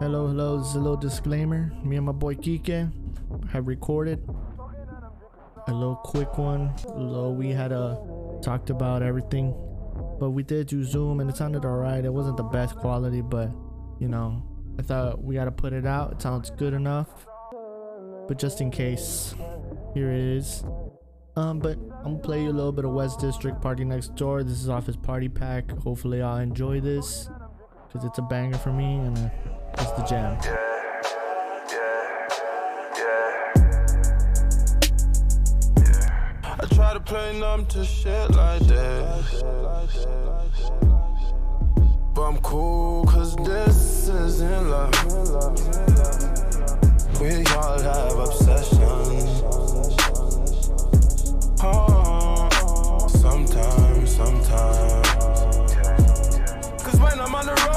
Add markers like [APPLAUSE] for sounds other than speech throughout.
Hello, hello. This is a little disclaimer. Me and my boy Kike have recorded a little quick one. Although we had uh, talked about everything, but we did do Zoom and it sounded alright. It wasn't the best quality, but you know, I thought we gotta put it out. It sounds good enough. But just in case, here it is. Um, but I'm gonna play you a little bit of West District Party Next Door. This is off his party pack. Hopefully, I'll enjoy this because it's a banger for me and uh, it's the jam. I try to play numb to shit like this. But I'm cool, cause this isn't love. We all have obsessions. Sometimes. Cause when I'm on the road,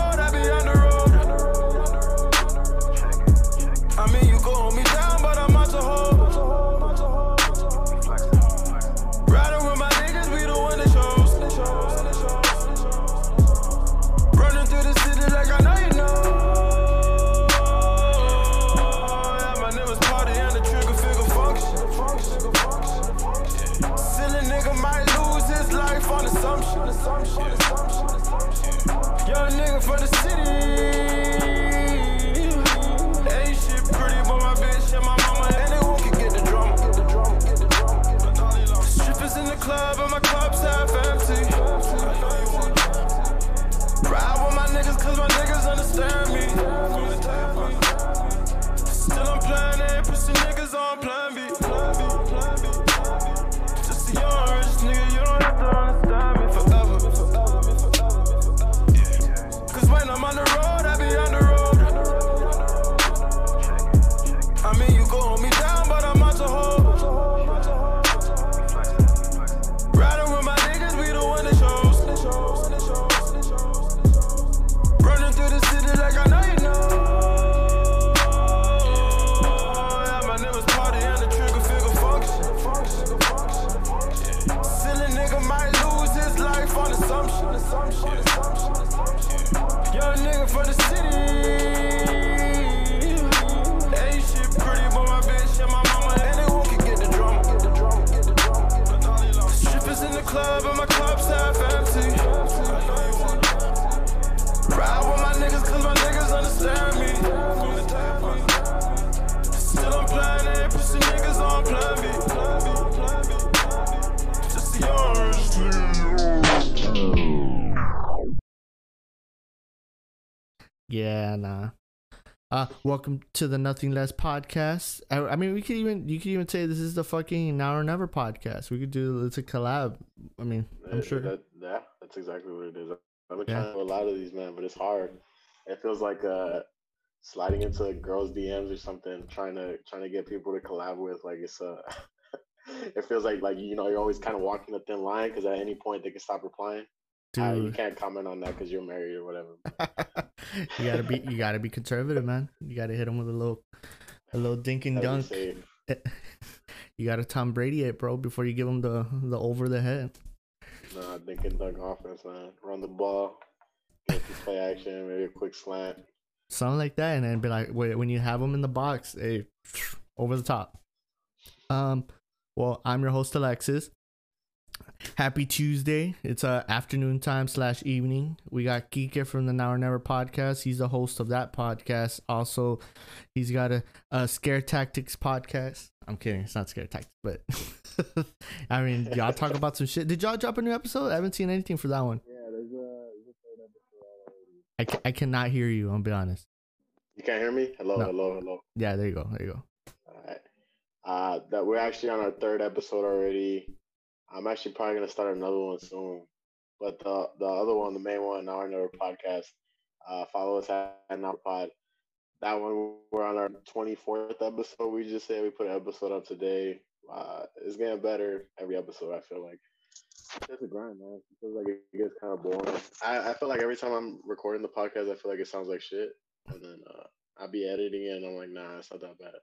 Uh, welcome to the Nothing Less podcast. I, I mean, we could even you could even say this is the fucking Now or Never podcast. We could do it's a collab. I mean, I'm Yeah, sure. That, yeah, that's exactly what it is. I've been Yeah. trying to do a lot of these, man, but it's hard. It feels like uh, sliding into girls' DMs or something, trying to trying to get people to collab with. Like it's uh, [LAUGHS] it feels like like you know you're always kind of walking a thin line because at any point they can stop replying. Uh, you can't comment on that because you're married or whatever. [LAUGHS] you gotta be you gotta be conservative, man. You gotta hit him with a little a little dink and dunk. [LAUGHS] you gotta Tom Brady it, bro, before you give him the the over the head. Nah, dink and dunk offense, man. Run the ball, get some play action, maybe a quick slant. something like that, and then be like, wait, when you have them in the box, hey, over the top. Um, well, I'm your host Alexis. Happy Tuesday! It's uh afternoon time slash evening. We got Kike from the Now or Never podcast. He's the host of that podcast. Also, he's got a, a Scare Tactics podcast. I'm kidding, it's not Scare Tactics, but [LAUGHS] I mean, y'all talk about some shit. Did y'all drop a new episode? I haven't seen anything for that one. Yeah, there's a, there's a third episode already. I, ca- I cannot hear you. I'll be honest. You can't hear me? Hello, No. hello, hello. Yeah, there you go. There you go. All right. Uh, that we're actually on our third episode already. I'm actually probably gonna start another one soon. But the the other one, the main one, our Never podcast. Uh, follow us at Now Pod. That one we're on our 24th episode. We just said we put an episode up today. Uh, it's getting better every episode. I feel like it's a grind, man. It feels like it gets kind of boring. I, I feel like every time I'm recording the podcast, I feel like it sounds like shit, and then uh, I'll be editing it, and I'm like, nah, it's not that bad.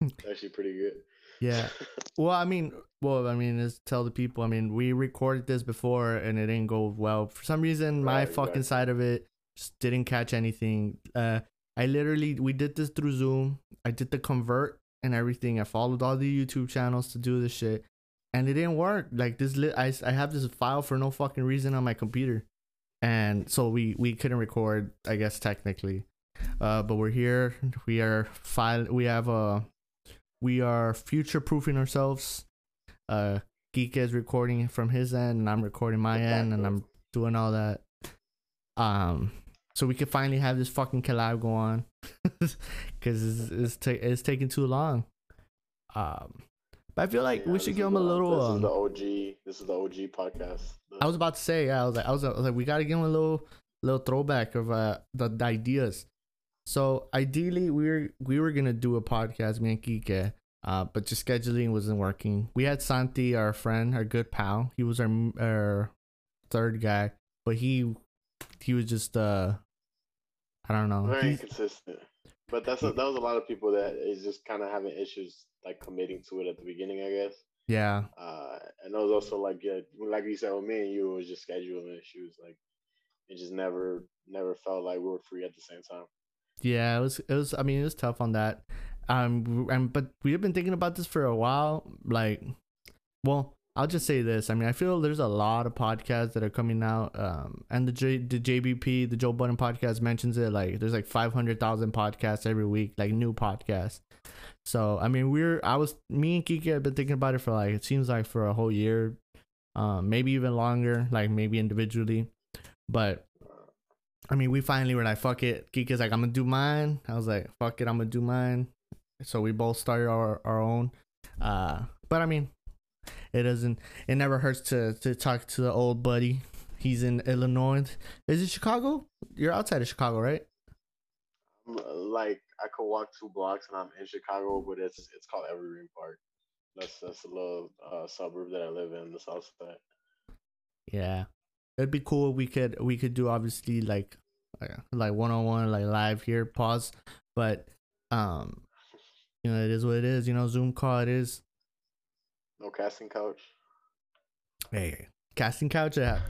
[LAUGHS] It's actually pretty good. Yeah. [LAUGHS] Well, I mean, well, I mean, is tell the people. I mean, we recorded this before and it didn't go well. For some reason, my Right, fucking exactly. side of it just didn't catch anything. Uh, I literally we did this through Zoom. I did the convert and everything. I followed all the YouTube channels to do this shit, and it didn't work. Like this, li- I I have this file for no fucking reason on my computer, and so we we couldn't record. I guess technically, uh, but we're here. We are file. We have a. We are future proofing ourselves. Uh, Geek is recording from his end, and I'm recording my end, and I'm doing all that. Um, so we could finally have this fucking collab go on, [LAUGHS] because it's it's, ta- it's taking too long. Um, but I feel like Yeah, we should give him a little. This is the Um, OG. This is the OG podcast. The- I was about to say, yeah, I was like, I was, I was like, we gotta give him a little, little throwback of uh the, the ideas. So ideally, we were we were gonna do a podcast, me and Kike, uh, but just scheduling wasn't working. We had Santi, our friend, our good pal. He was our our third guy, but he he was just uh, I don't know. very inconsistent. But that's a, that was a lot of people that is just kind of having issues like committing to it at the beginning, I guess. yeah, Uh, and it was also like yeah, like you said with me and you, it was just scheduling issues. Like it just never never felt like we were free at the same time. Yeah, it was it was I mean it was tough on that. Um and but we've been thinking about this for a while. Like well, I'll just say this. I mean, I feel there's a lot of podcasts that are coming out. Um and the J the JBP, the Joe Budden podcast mentions it like there's like five hundred thousand podcasts every week, like new podcasts. So I mean we're I was me and Kiki have been thinking about it for like it seems like for a whole year. Um maybe even longer, like maybe individually. But I mean, we finally were like, fuck it. Kika's like, I'm gonna do mine. I was like, fuck it, I'm gonna do mine. So we both started our, our own. Uh, but I mean, it doesn't. It never hurts to to talk to the old buddy. He's in Illinois. Is it Chicago? You're outside of Chicago, right? Uh, Like I could walk two blocks and I'm in Chicago, but it's it's called Evergreen Park. That's that's a little uh, suburb that I live in, the south side. Yeah, it'd be cool. We could we could do obviously like like one on one like live here. Pause, but um, you know it is what it is. You know Zoom call it is. No casting couch. Hey, casting couch. Yeah,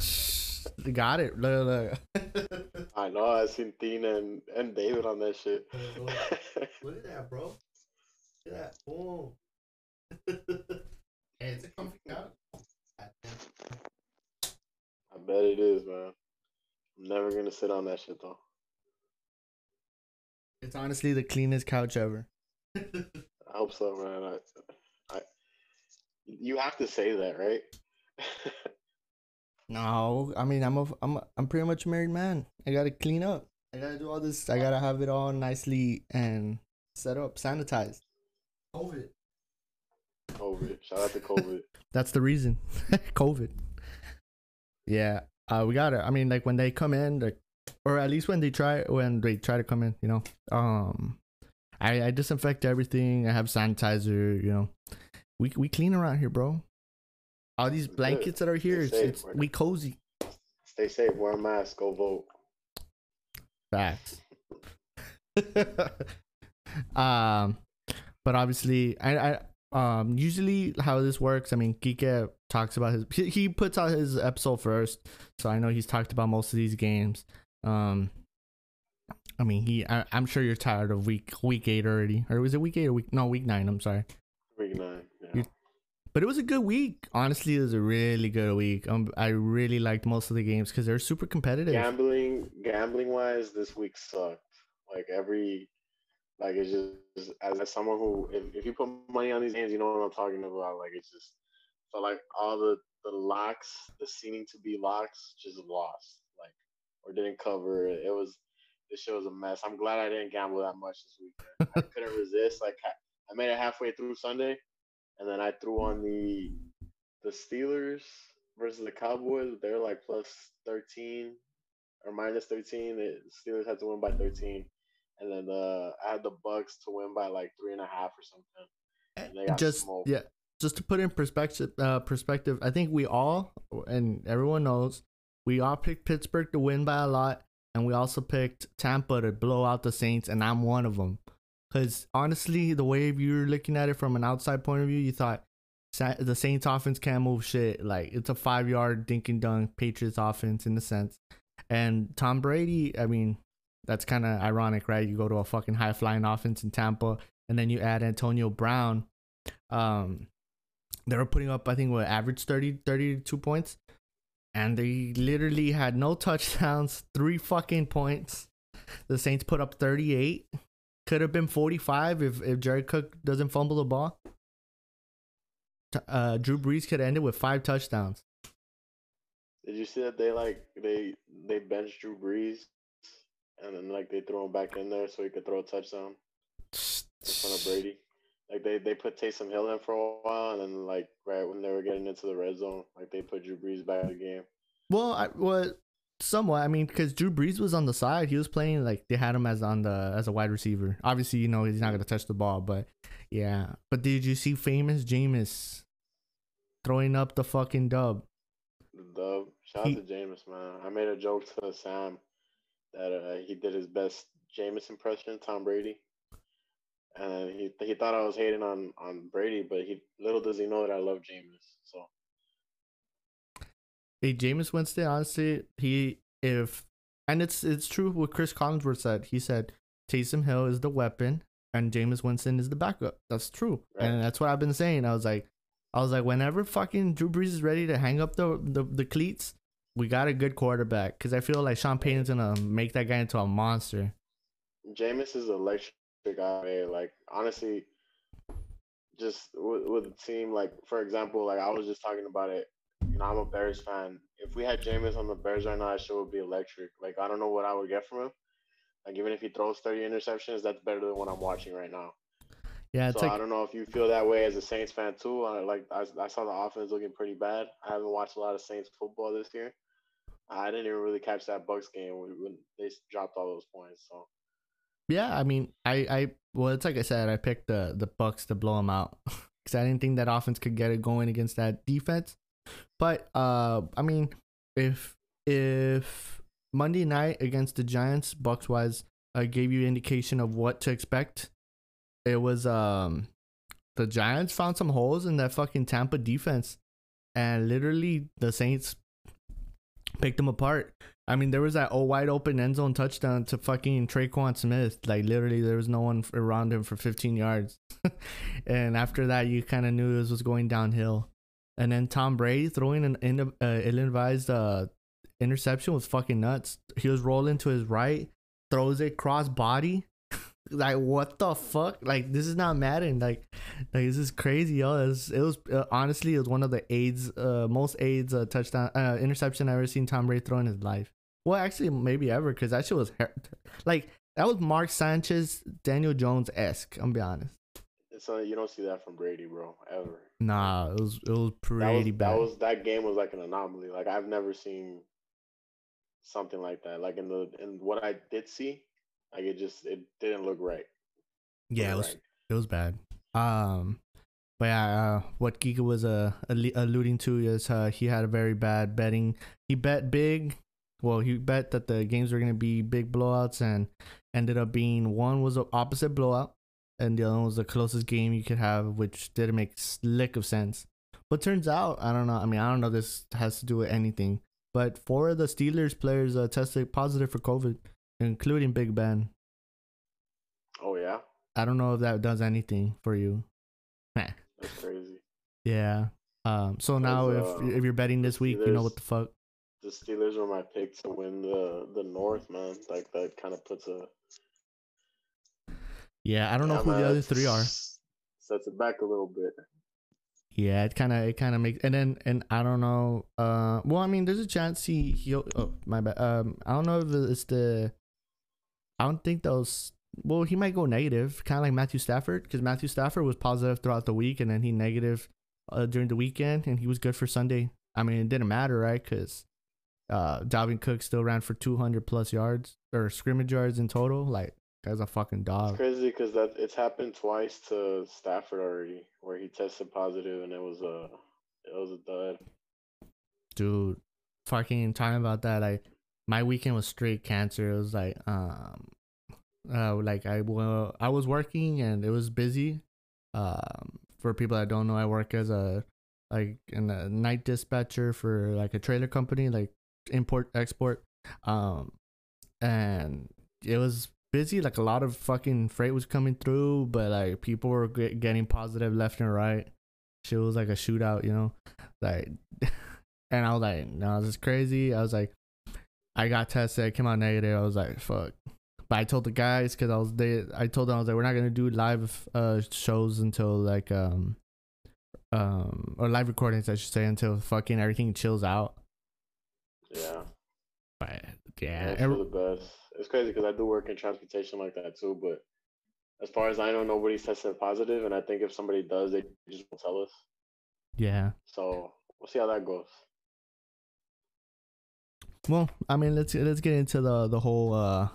got it. Look, look. I know. I seen Tina and, and David on that shit. Look at that, bro. Look at that. Boom. hey, it's a comfy couch. Bet it is, man. I'm never gonna sit on that shit though. It's honestly the cleanest couch ever. I hope so, man. I, I, you have to say that, right? [LAUGHS] no, I mean I'm a I'm a, I'm pretty much a married man. I gotta clean up. I gotta do all this. I gotta have it all nicely and set up, sanitized. COVID. COVID. Shout out to COVID. [LAUGHS] That's the reason. [LAUGHS] COVID. Yeah. Uh, we got it. I mean, like when they come in, like, or at least when they try when they try to come in, you know. Um, I I disinfect everything. I have sanitizer. You know, we we clean around here, bro. All these blankets that are here, it's, it's we cozy. Stay safe. Wear a mask. Go vote. Facts. [LAUGHS] um, but obviously, I, I um usually how this works. I mean, Kike talks about his he, he puts out his episode first, so I know he's talked about most of these games. Um, I mean, he I, I'm sure you're tired of week week eight already, or was it week eight or week no week nine? I'm sorry, Week nine. Yeah. But it was a good week. Honestly, it was a really good week. Um, I really liked most of the games because they're super competitive. Gambling, gambling wise, this week sucked. Like every, like it's just as, as someone who, if, if you put money on these games, you know what I'm talking about. Like it's just felt like all the the locks, the seeming to be locks, just lost. Like or didn't cover. It was this show was a mess. I'm glad I didn't gamble that much this weekend. I couldn't resist. Like I made it halfway through Sunday, and then I threw on the the Steelers versus the Cowboys. They're like plus thirteen or minus thirteen. The Steelers had to win by thirteen, and then the I had the Bucks to win by like three and a half or something. And they got just smoked. yeah just to put in perspective uh perspective i think we all and everyone knows we all picked pittsburgh to win by a lot and we also picked tampa to blow out the saints and i'm one of them Because honestly, the way you're looking at it from an outside point of view, you thought the Saints offense can't move shit. Like it's a five yard dink and dunk Patriots offense in a sense. And Tom Brady, I mean, that's kind of ironic, right? You go to a fucking high flying offense in Tampa, and then you add Antonio Brown. Um, they were putting up, I think, what average 30, 32 points, and they literally had no touchdowns, three fucking points. The Saints put up 38. Could have been 45 if, if Jared Cook doesn't fumble the ball. Uh, Drew Brees could end it with five touchdowns. Did you see that they like they they benched Drew Brees, and then like they threw him back in there so he could throw a touchdown in front of Brady. Like they they put Taysom Hill in for a while, and then like right when they were getting into the red zone, like they put Drew Brees back in the game. Well, I, well, somewhat. I mean, because Drew Brees was on the side, he was playing like they had him as on the as a wide receiver. Obviously, you know he's not gonna touch the ball, but yeah. But did you see famous Jameis throwing up the fucking dub? The dub. Shout He- out to Jameis, man. I made a joke to Sam that uh, he did his best Jameis impression, Tom Brady. And he he thought I was hating on on Brady, but he little does he know that I love Jameis. So Hey, Jameis Winston, honestly, he if and it's it's true what Chris Collinsworth said. He said Taysom Hill is the weapon and Jameis Winston is the backup. That's true, Right. and that's what I've been saying. I was like, I was like, whenever fucking Drew Brees is ready to hang up the the, the cleats, we got a good quarterback. Because I feel like Sean Payton's gonna make that guy into a monster. Jameis is electric guy. Like honestly, just with, with a team like for example, like I was just talking about it. You know, I'm a Bears fan. If we had Jameis on the Bears right now, that show would be electric. Like I don't know what I would get from him. Like even if he throws 30 interceptions, that's better than what I'm watching right now. Yeah, it's so I don't know if you feel that way as a Saints fan too. I, like I, I saw the offense looking pretty bad. I haven't watched a lot of Saints football this year. I didn't even really catch that Bucks game when, they dropped all those points. So yeah. I mean, I I well, it's like I said, I picked the the Bucks to blow them out [LAUGHS] because I didn't think that offense could get it going against that defense. But uh, I mean, if if Monday night against the Giants, Bucks wise, uh, gave you indication of what to expect, it was um the Giants found some holes in that fucking Tampa defense, and literally the Saints picked them apart. I mean, there was that oh wide open end zone touchdown to fucking Tre'Quan Smith. Like literally, there was no one around him for 15 yards, [LAUGHS] and after that, you kind of knew this was going downhill. And then Tom Brady throwing an in, uh, ill-advised uh, interception was fucking nuts. He was rolling to his right, throws it cross body. Like what the fuck? Like this is not Madden. Like, like this is crazy, yo. It was, it was uh, honestly it was one of the aids, uh, most aids uh, touchdown uh, interception I ever seen Tom Brady throw in his life. Well, actually, maybe ever because that shit was her- [LAUGHS] like that was Mark Sanchez, Daniel Jones esque. I'm be honest. uh, you don't see that from Brady, bro, ever. Nah, it was it was That was, pretty bad. that was that game was like an anomaly. Like I've never seen something like that. Like in the in what I did see, like it just it didn't look right. yeah, it was right. it was bad. Um, but yeah, uh, what Giga was uh, alluding to is uh, he had a very bad betting. He bet big. Well, he bet that the games were gonna be big blowouts, and ended up being one was the opposite blowout, and the other one was the closest game you could have, which didn't make slick of sense. But turns out, I don't know. I mean, I don't know. if This has to do with anything, but four of the Steelers players uh, tested positive for COVID, including Big Ben. Oh yeah, I don't know if that does anything for you. That's crazy. Yeah. Um. So now, if uh, if you're betting this week, you know what the fuck. The Steelers were my pick to win the the North, man. Like that kind of puts a Yeah, I don't know Yeah, who the other three are. Sets it back a little bit. Yeah, it kind of it kind of makes and then and I don't know. Uh, well, I mean, there's a chance he he. Oh my bad. Um, I don't know if it's the. I don't think those. Well, he might go negative, kind of like Matthew Stafford, because Matthew Stafford was positive throughout the week, and then he negative uh, during the weekend, and he was good for Sunday. I mean, it didn't matter, right? Because uh, Dalvin Cook still ran for 200 plus yards or scrimmage yards in total. Like, guy's a fucking dog. It's crazy because that it's happened twice to Stafford already, where he tested positive and it was a it was a dud. dude fucking talking about that like my weekend was straight cancer it was like um Uh, like I well, I was working and it was busy. Um, for people that don't know, I work as a like in a night dispatcher for like a trailer company, like import export. Um, and it was busy. Like a lot of fucking freight was coming through, but like people were get, getting positive left and right. Shit was like a shootout, you know, like. [LAUGHS] And I was like, no, this is crazy. I was like, I got tested, I came out negative. I was like, fuck. But I told the guys because I was they I told them I was like, we're not gonna do live uh shows until like um um or live recordings I should say until fucking everything chills out. Yeah. But Yeah, it's every- the best. It's crazy because I do work in transportation like that too, but as far as I know, nobody's tested positive, and I think if somebody does, they just won't tell us. yeah. So we'll see how that goes. Well, I mean, let's let's get into the the whole uh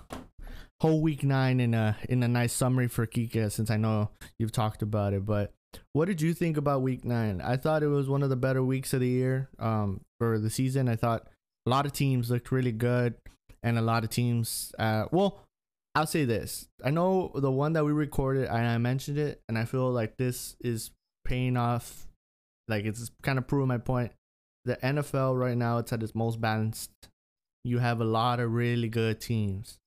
whole week nine in a in a nice summary for Kika since I know you've talked about it. But what did you think about week nine? I thought it was one of the better weeks of the year um for the season. I thought a lot of teams looked really good, and a lot of teams. Uh, well, I'll say this: I know the one that we recorded, and I mentioned it, and I feel like this is paying off. Like it's kind of proving my point. The NFL right now, it's at its most balanced you have a lot of really good teams.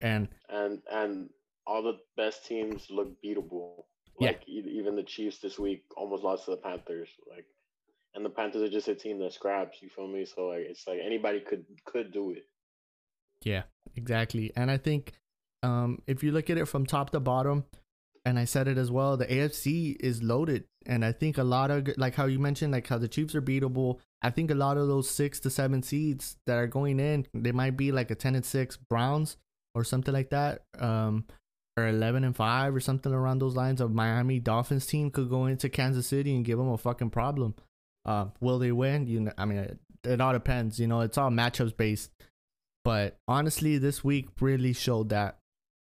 And And and all the best teams look beatable. Yeah. Like e- even the Chiefs this week almost lost to the Panthers. Like, and the Panthers are just a team that scraps. You feel me? So like, it's like anybody could could do it. yeah, exactly. And I think um if you look at it from top to bottom, and I said it as well, the AFC is loaded. And I think a lot of like how you mentioned, like how the Chiefs are beatable. I think a lot of those six to seven seeds that are going in, they might be like a ten and six Browns or something like that. Um or 11 and 5 or something around those lines of Miami Dolphins team could go into Kansas City and give them a fucking problem. Uh, will they win? You know, I mean, it, it all depends. You know, it's all matchups based. But honestly, this week really showed that.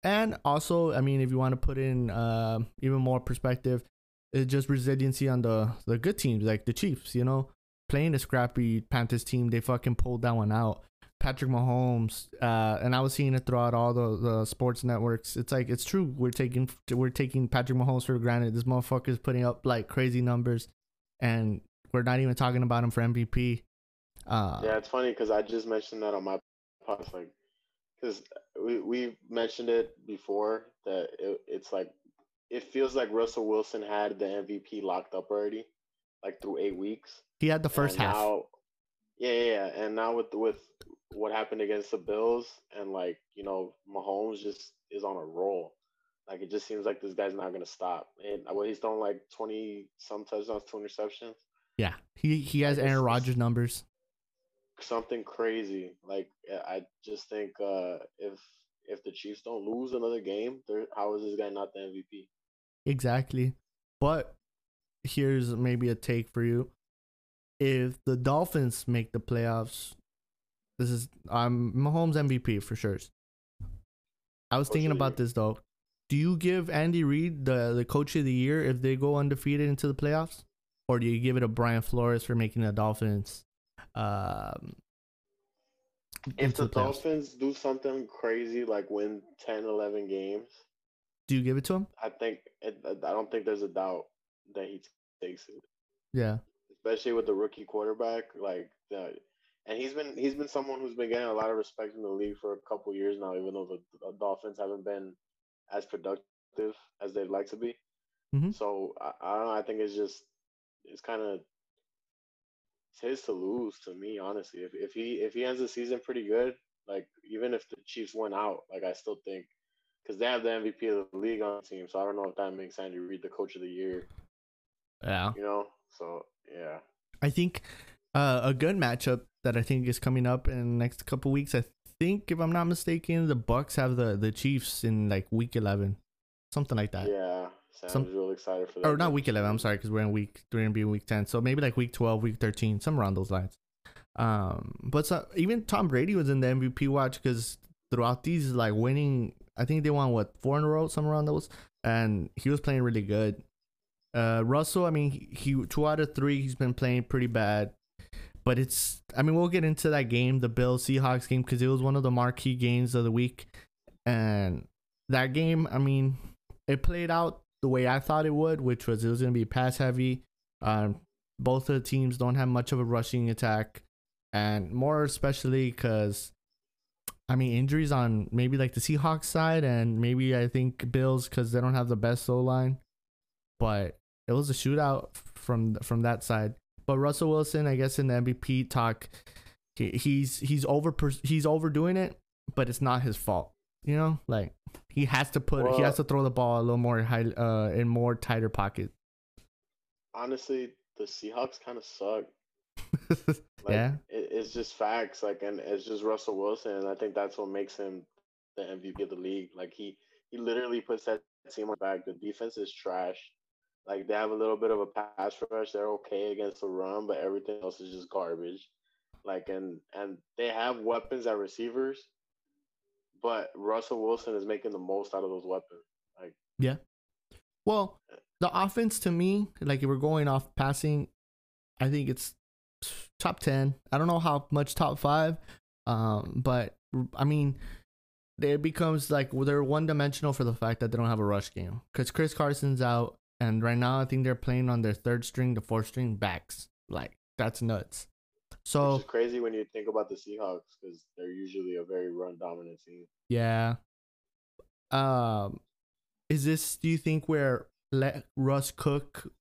And also, I mean, if you want to put in uh, even more perspective, it's just resiliency on the the good teams like the Chiefs. You know, playing the scrappy Panthers team, they fucking pulled that one out. Patrick Mahomes, uh, and I was seeing it throughout all the, the sports networks. It's like it's true. We're taking we're taking Patrick Mahomes for granted. This motherfucker is putting up like crazy numbers, and we're not even talking about him for MVP. Uh, Yeah, it's funny because I just mentioned that on my podcast, like, because we we mentioned it before that it, it's like it feels like Russell Wilson had the MVP locked up already, like through eight weeks. he had the first And half. Now, yeah, yeah, yeah, and now with with what happened against the Bills and like you know Mahomes just is on a roll. Like it just seems like this guy's not gonna stop. And uh, well, he's thrown like twenty some touchdowns, two interceptions. Yeah, he he has Aaron Rodgers numbers. Something crazy. Like I just think uh, if if the Chiefs don't lose another game, they're- how is this guy not the MVP? Exactly. But here's maybe a take for you. If the Dolphins make the playoffs, this is I'm Mahomes MVP for sure. I was Coach thinking about year. this though. Do you give Andy Reid the the coach of the year if they go undefeated into the playoffs, or do you give it to Brian Flores for making the Dolphins? Um, If into the? Dolphins do something crazy like win 10, 11 games, do you give it to him? I think it, I don't think there's a doubt that he takes it. Yeah, especially with the rookie quarterback. Like, the, and he's been he's been someone who's been getting a lot of respect in the league for a couple years now, even though the, the Dolphins haven't been as productive as they'd like to be. Mhm. So I, I don't know. I think it's just it's kind of it's his to lose to me, honestly. If if he if he ends the season pretty good, like even if the Chiefs went out, like I still think because they have the MVP of the league on the team, so I don't know if that makes Andy Reid the coach of the year. yeah. You know, so yeah. I think uh, a good matchup that I think is coming up in the next couple weeks. I think, if I'm not mistaken, the Bucks have the the Chiefs in like week 11, something like that. Yeah, Sam's Some- real excited for that. Or not week 11. I'm sorry, because we're in week we're gonna be in week 10. So maybe like week 12, week 13, somewhere around those lines. Um, but so, even Tom Brady was in the MVP watch because throughout these like winning, I think they won what four in a row, somewhere around those, and he was playing really good. Uh, Russell, I mean, he, he two out of three, he's been playing pretty bad. But it's, I mean, we'll get into that game, the Bills Seahawks game, because it was one of the marquee games of the week, and that game, I mean, it played out the way I thought it would, which was it was going to be pass heavy. Um, both of the teams don't have much of a rushing attack, and more especially because, I mean, injuries on maybe like the Seahawks side, and maybe I think Bills because they don't have the best O line, but it was a shootout from from that side. But Russell Wilson, I guess in the MVP talk, he, he's he's over he's overdoing it, but it's not his fault. You know, like he has to put well, he has to throw the ball a little more high uh in more tighter pocket. Honestly, the Seahawks kind of suck. [LAUGHS] like, yeah, it, it's just facts. Like, and it's just Russell Wilson, and I think that's what makes him the MVP of the league. Like he he literally puts that team on back. The defense is trash. Like they have a little bit of a pass rush. They're okay against the run, but everything else is just garbage. Like and and they have weapons at receivers, but Russell Wilson is making the most out of those weapons. Like yeah. Well, the offense to me, like if we're going off passing, I think it's top ten. I don't know how much top five, um, but I mean, it becomes like they're one dimensional for the fact that they don't have a rush game because Chris Carson's out. And right now, I think they're playing on their third string, the fourth string backs. Like that's nuts. So it's crazy when you think about the Seahawks because they're usually a very run dominant team. Yeah. Um, is this? Do you think where let Russ cook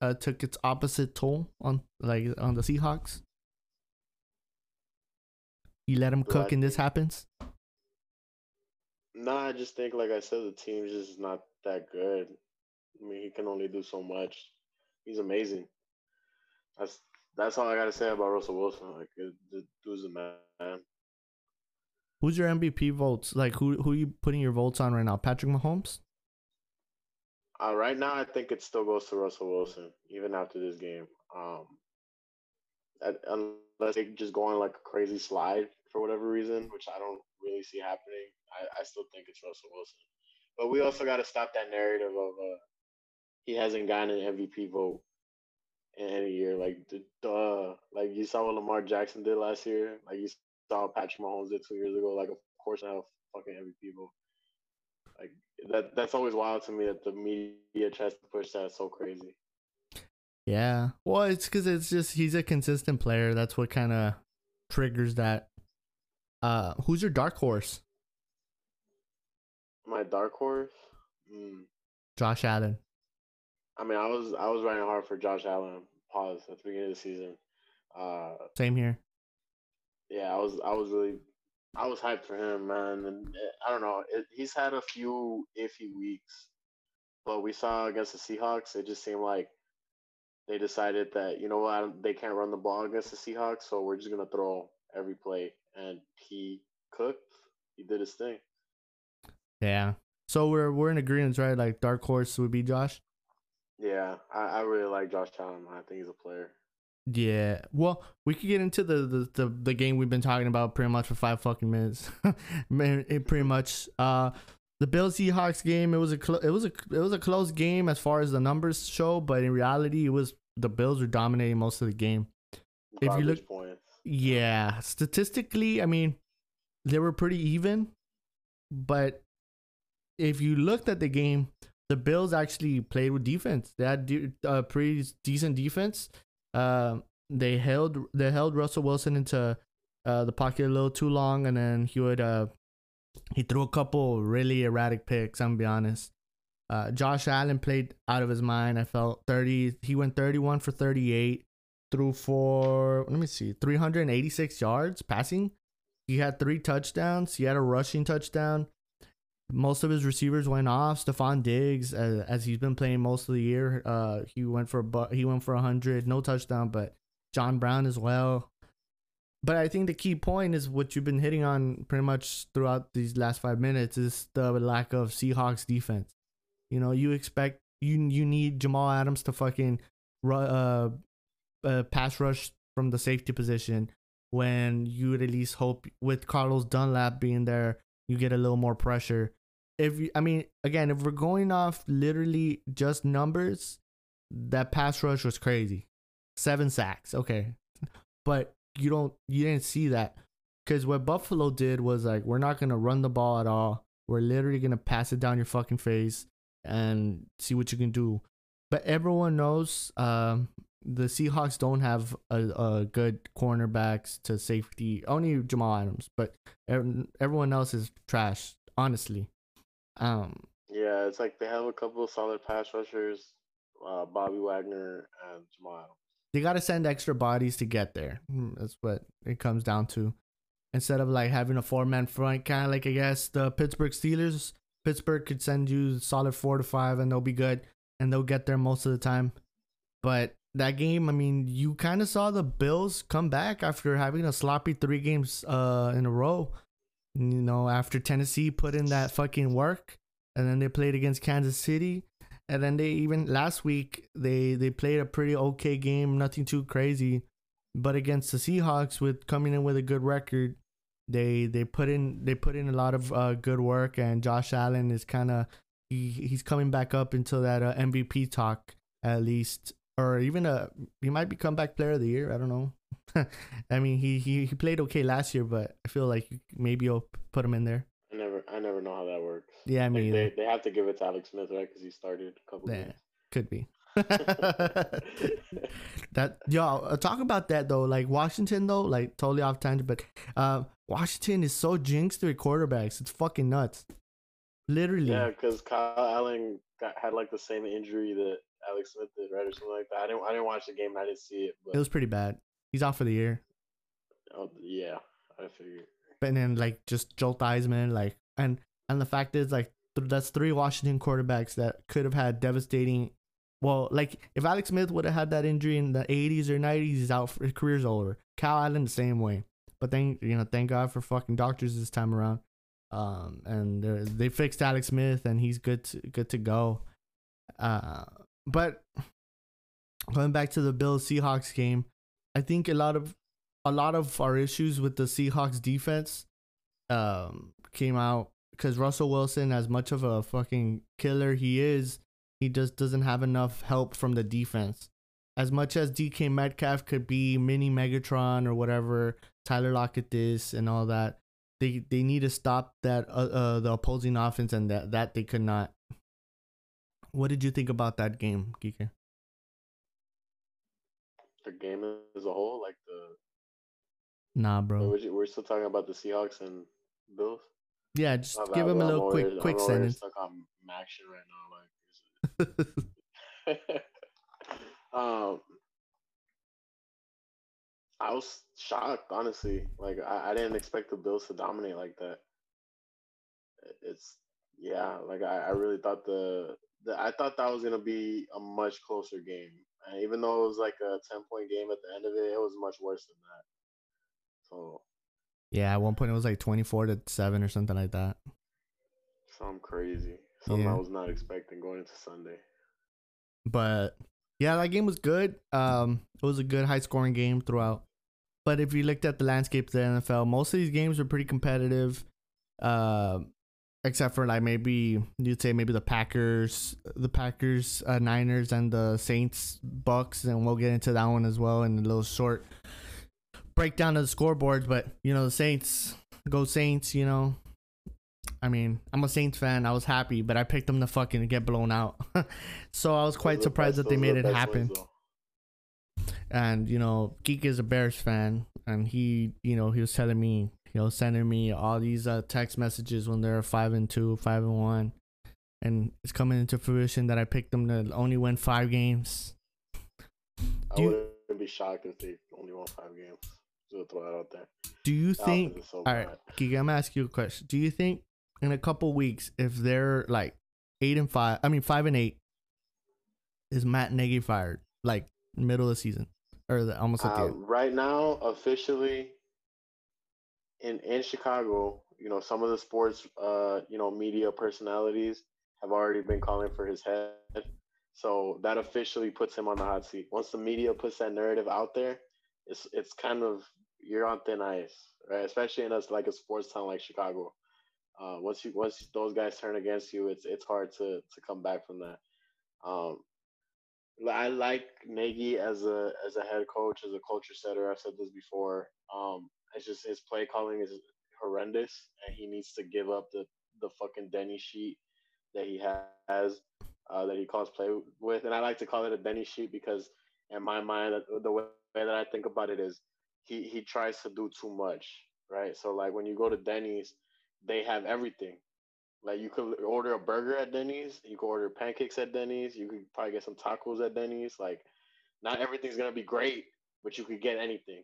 uh, took its opposite toll on like on the Seahawks? You let him cook, and this happens. No, nah, I just think, like I said, the team's just not that good. I mean, he can only do so much. He's amazing. That's that's all I gotta say about Russell Wilson. Like, the dude's a man. Who's your MVP votes? Like, who who are you putting your votes on right now? Patrick Mahomes. Uh, right now, I think it still goes to Russell Wilson, even after this game. Um, unless they just go on like a crazy slide for whatever reason, which I don't really see happening. I, I still think it's Russell Wilson. But we also got to stop that narrative of uh, he hasn't gotten an MVP vote in any year. Like, duh. Like, you saw what Lamar Jackson did last year. Like, you saw Patrick Mahomes did two years ago. Like, of course, I have fucking MVP vote. Like, that that's always wild to me that the media tries to push that so crazy. Yeah. Well, it's because it's just he's a consistent player. That's what kind of triggers that. Uh, who's your dark horse? My dark horse. Mm. Josh Allen. I mean, I was I was running hard for Josh Allen. Pause at the beginning of the season. Uh, Same here. Yeah, I was I was really I was hyped for him, man. And eh, I don't know, it, he's had a few iffy weeks, but we saw against the Seahawks, it just seemed like they decided that you know what they can't run the ball against the Seahawks, so we're just gonna throw every play, and he cooked. He did his thing. Yeah. So we're we're in agreement, right? Like dark horse would be Josh. Yeah, I, I really like Josh Allen. I think he's a player. Yeah. Well, we could get into the, the, the, the, game we've been talking about pretty much for five fucking minutes. [LAUGHS] it pretty much. Uh, the Bills Seahawks game. It was a cl- it was a it was a close game as far as the numbers show, but in reality, it was the Bills were dominating most of the game. Garbage if you look, points. yeah, statistically, I mean, they were pretty even, but if you looked at the game, the Bills actually played with defense. They had a pretty decent defense. Uh, they held they held Russell Wilson into uh, the pocket a little too long, and then he would uh, he threw a couple really erratic picks. I'm gonna be honest. Uh, Josh Allen played out of his mind. I felt 30. He went 31 for 38, threw for let me see, 386 yards passing. He had three touchdowns. He had a rushing touchdown most of his receivers went off. Stefon Diggs, uh, as he's been playing most of the year, uh, he went for a he went for hundred, no touchdown, but John Brown as well. But I think the key point is what you've been hitting on pretty much throughout these last five minutes is the lack of Seahawks defense. You know, you expect you you need Jamal Adams to fucking uh, uh pass rush from the safety position when you would at least hope with Carlos Dunlap being there, you get a little more pressure if you, I mean, again, if we're going off literally just numbers, that pass rush was crazy. Seven sacks, okay, but you don't, you didn't see that because what Buffalo did was like, we're not gonna run the ball at all. We're literally gonna pass it down your fucking face and see what you can do. But everyone knows um, the Seahawks don't have a, a good cornerbacks to safety. Only Jamal Adams, but everyone else is trash. Honestly, um, Yeah, it's like they have a couple of solid pass rushers, uh, Bobby Wagner and Jamal Adams. they got to send extra bodies to get there. Mm, That's what it comes down to. Instead of like having a four man front, kind of like I guess the Pittsburgh Steelers. Pittsburgh could send you solid four to five, and they'll be good, and they'll get there most of the time. But that game, I mean, you kind of saw the Bills come back after having a sloppy three games uh in a row. You know, after Tennessee put in that fucking work, and then they played against Kansas City, and then they even last week they they played a pretty okay game, nothing too crazy, but against the Seahawks with coming in with a good record, they they put in they put in a lot of uh, good work, and Josh Allen is kind of he he's coming back up into that uh, MVP talk at least, or even a he might be comeback player of the year. I don't know. [LAUGHS] I mean, he, he he played okay last year, but I feel like maybe you'll put him in there. I never, I never know how that works. Yeah, I Like, mean, they, they have to give it to Alex Smith, right? Because he started a couple Yeah. games. could be. [LAUGHS] [LAUGHS] that yo, uh, talk about that though. Like Washington though, like totally off tangent, but uh, Washington is so jinxed with quarterbacks. It's fucking nuts. Literally. Yeah, because Kyle Allen got, had like the same injury that Alex Smith did, right, or something like that. I didn't, I didn't watch the game. I didn't see it, but It was pretty bad. He's out for the year. oh, yeah, I figured. But then like just Joe Theismann, like and and the fact is like th- that's three Washington quarterbacks that could have had devastating. Well, like if Alex Smith would have had that injury in the 80s or 90s, he's out. For, his career's over. Cal Allen the same way. But thank you know, thank God for fucking doctors this time around. Um, and they're- they fixed Alex Smith, and he's good to good to go. Uh, but going back to the Bills Seahawks game, I think a lot of a lot of our issues with the Seahawks defense um came out because Russell Wilson, as much of a fucking killer he is, he just doesn't have enough help from the defense. As much as DK Metcalf could be mini Megatron or whatever, Tyler Lockett this and all that, they they need to stop that uh, uh the opposing offense and that that they could not. What did you think about that game, Geeker? The game as a whole, like the Nah, bro. we're, we're still talking about the Seahawks and Bills. Yeah, just give him a bro. I'm little quick quick I'm sentence. Stuck on action right now, like. [LAUGHS] um, I was shocked, honestly. Like I, I didn't expect the Bills to dominate like that. It's yeah, like I, I really thought the, the I thought that was gonna be a much closer game. And even though it was like a ten point game at the end of it, it was much worse than that. So yeah, at one point it was like twenty four to seven or something like that. something crazy. Something Yeah. I was not expecting going into Sunday. But yeah, that game was good. Um, it was a good high scoring game throughout. But if you looked at the landscape of the NFL, most of these games were pretty competitive. Uh, except for like maybe you'd say maybe the Packers, the Packers, uh, Niners, and the Saints, Bucks, and we'll get into that one as well in a little short breakdown of the scoreboards. But you know the Saints, go Saints. You know, I mean I'm a Saints fan. I was happy, but I picked them to fucking get blown out. [LAUGHS] so I was quite the surprised best- that they made it happen and you know geek is a bears fan and he you know he was telling me he know, sending me all these uh, text messages when they're five and two five and one and it's coming into fruition that i picked them to only win five games I Do you- wouldn't be shocked if they only won five games. Just throw that out there. do you The think so all right bad. geek i'm gonna ask you a question do you think in a couple weeks if they're like eight and five i mean five and eight is matt nagy fired like middle of the season or the, almost at the Uh, right now, officially in in Chicago, you know, some of the sports, uh, you know, media personalities have already been calling for his head. So that officially puts him on the hot seat. Once the media puts that narrative out there, it's it's kind of you're on thin ice, right? Especially in us like a sports town like Chicago. Uh, once you once those guys turn against you, it's it's hard to to come back from that. Um, I like Nagy as a as a head coach, as a culture setter. I've said this before. Um, it's just his play calling is horrendous, and he needs to give up the the fucking Denny sheet that he has uh, that he calls play with, and I like to call it a Denny sheet because in my mind, the way that I think about it is he he tries to do too much, right? So like when you go to Denny's, they have everything. Like you could order a burger at Denny's, you could order pancakes at Denny's, you could probably get some tacos at Denny's. Like not everything's gonna be great, but you could get anything.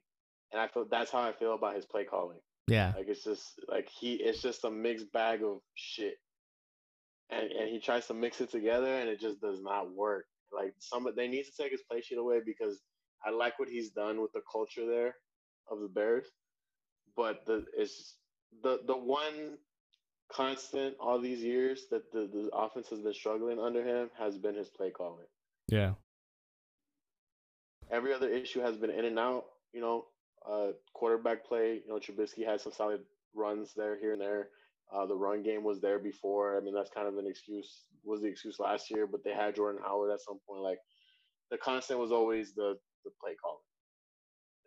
And I feel that's how I feel about his play calling. Yeah. Like it's just like he it's just a mixed bag of shit. And and he tries to mix it together and it just does not work. Like some they need to take his play sheet away because I like what he's done with the culture there of the Bears. But the it's the the one constant all these years that the, the offense has been struggling under him has been his play calling. Yeah. Every other issue has been in and out, you know, uh, quarterback play. You know, Trubisky had some solid runs there, here and there. Uh, the run game was there before. I mean, that's kind of an excuse. Was the excuse last year, but they had Jordan Howard at some point. Like the constant was always the the play calling.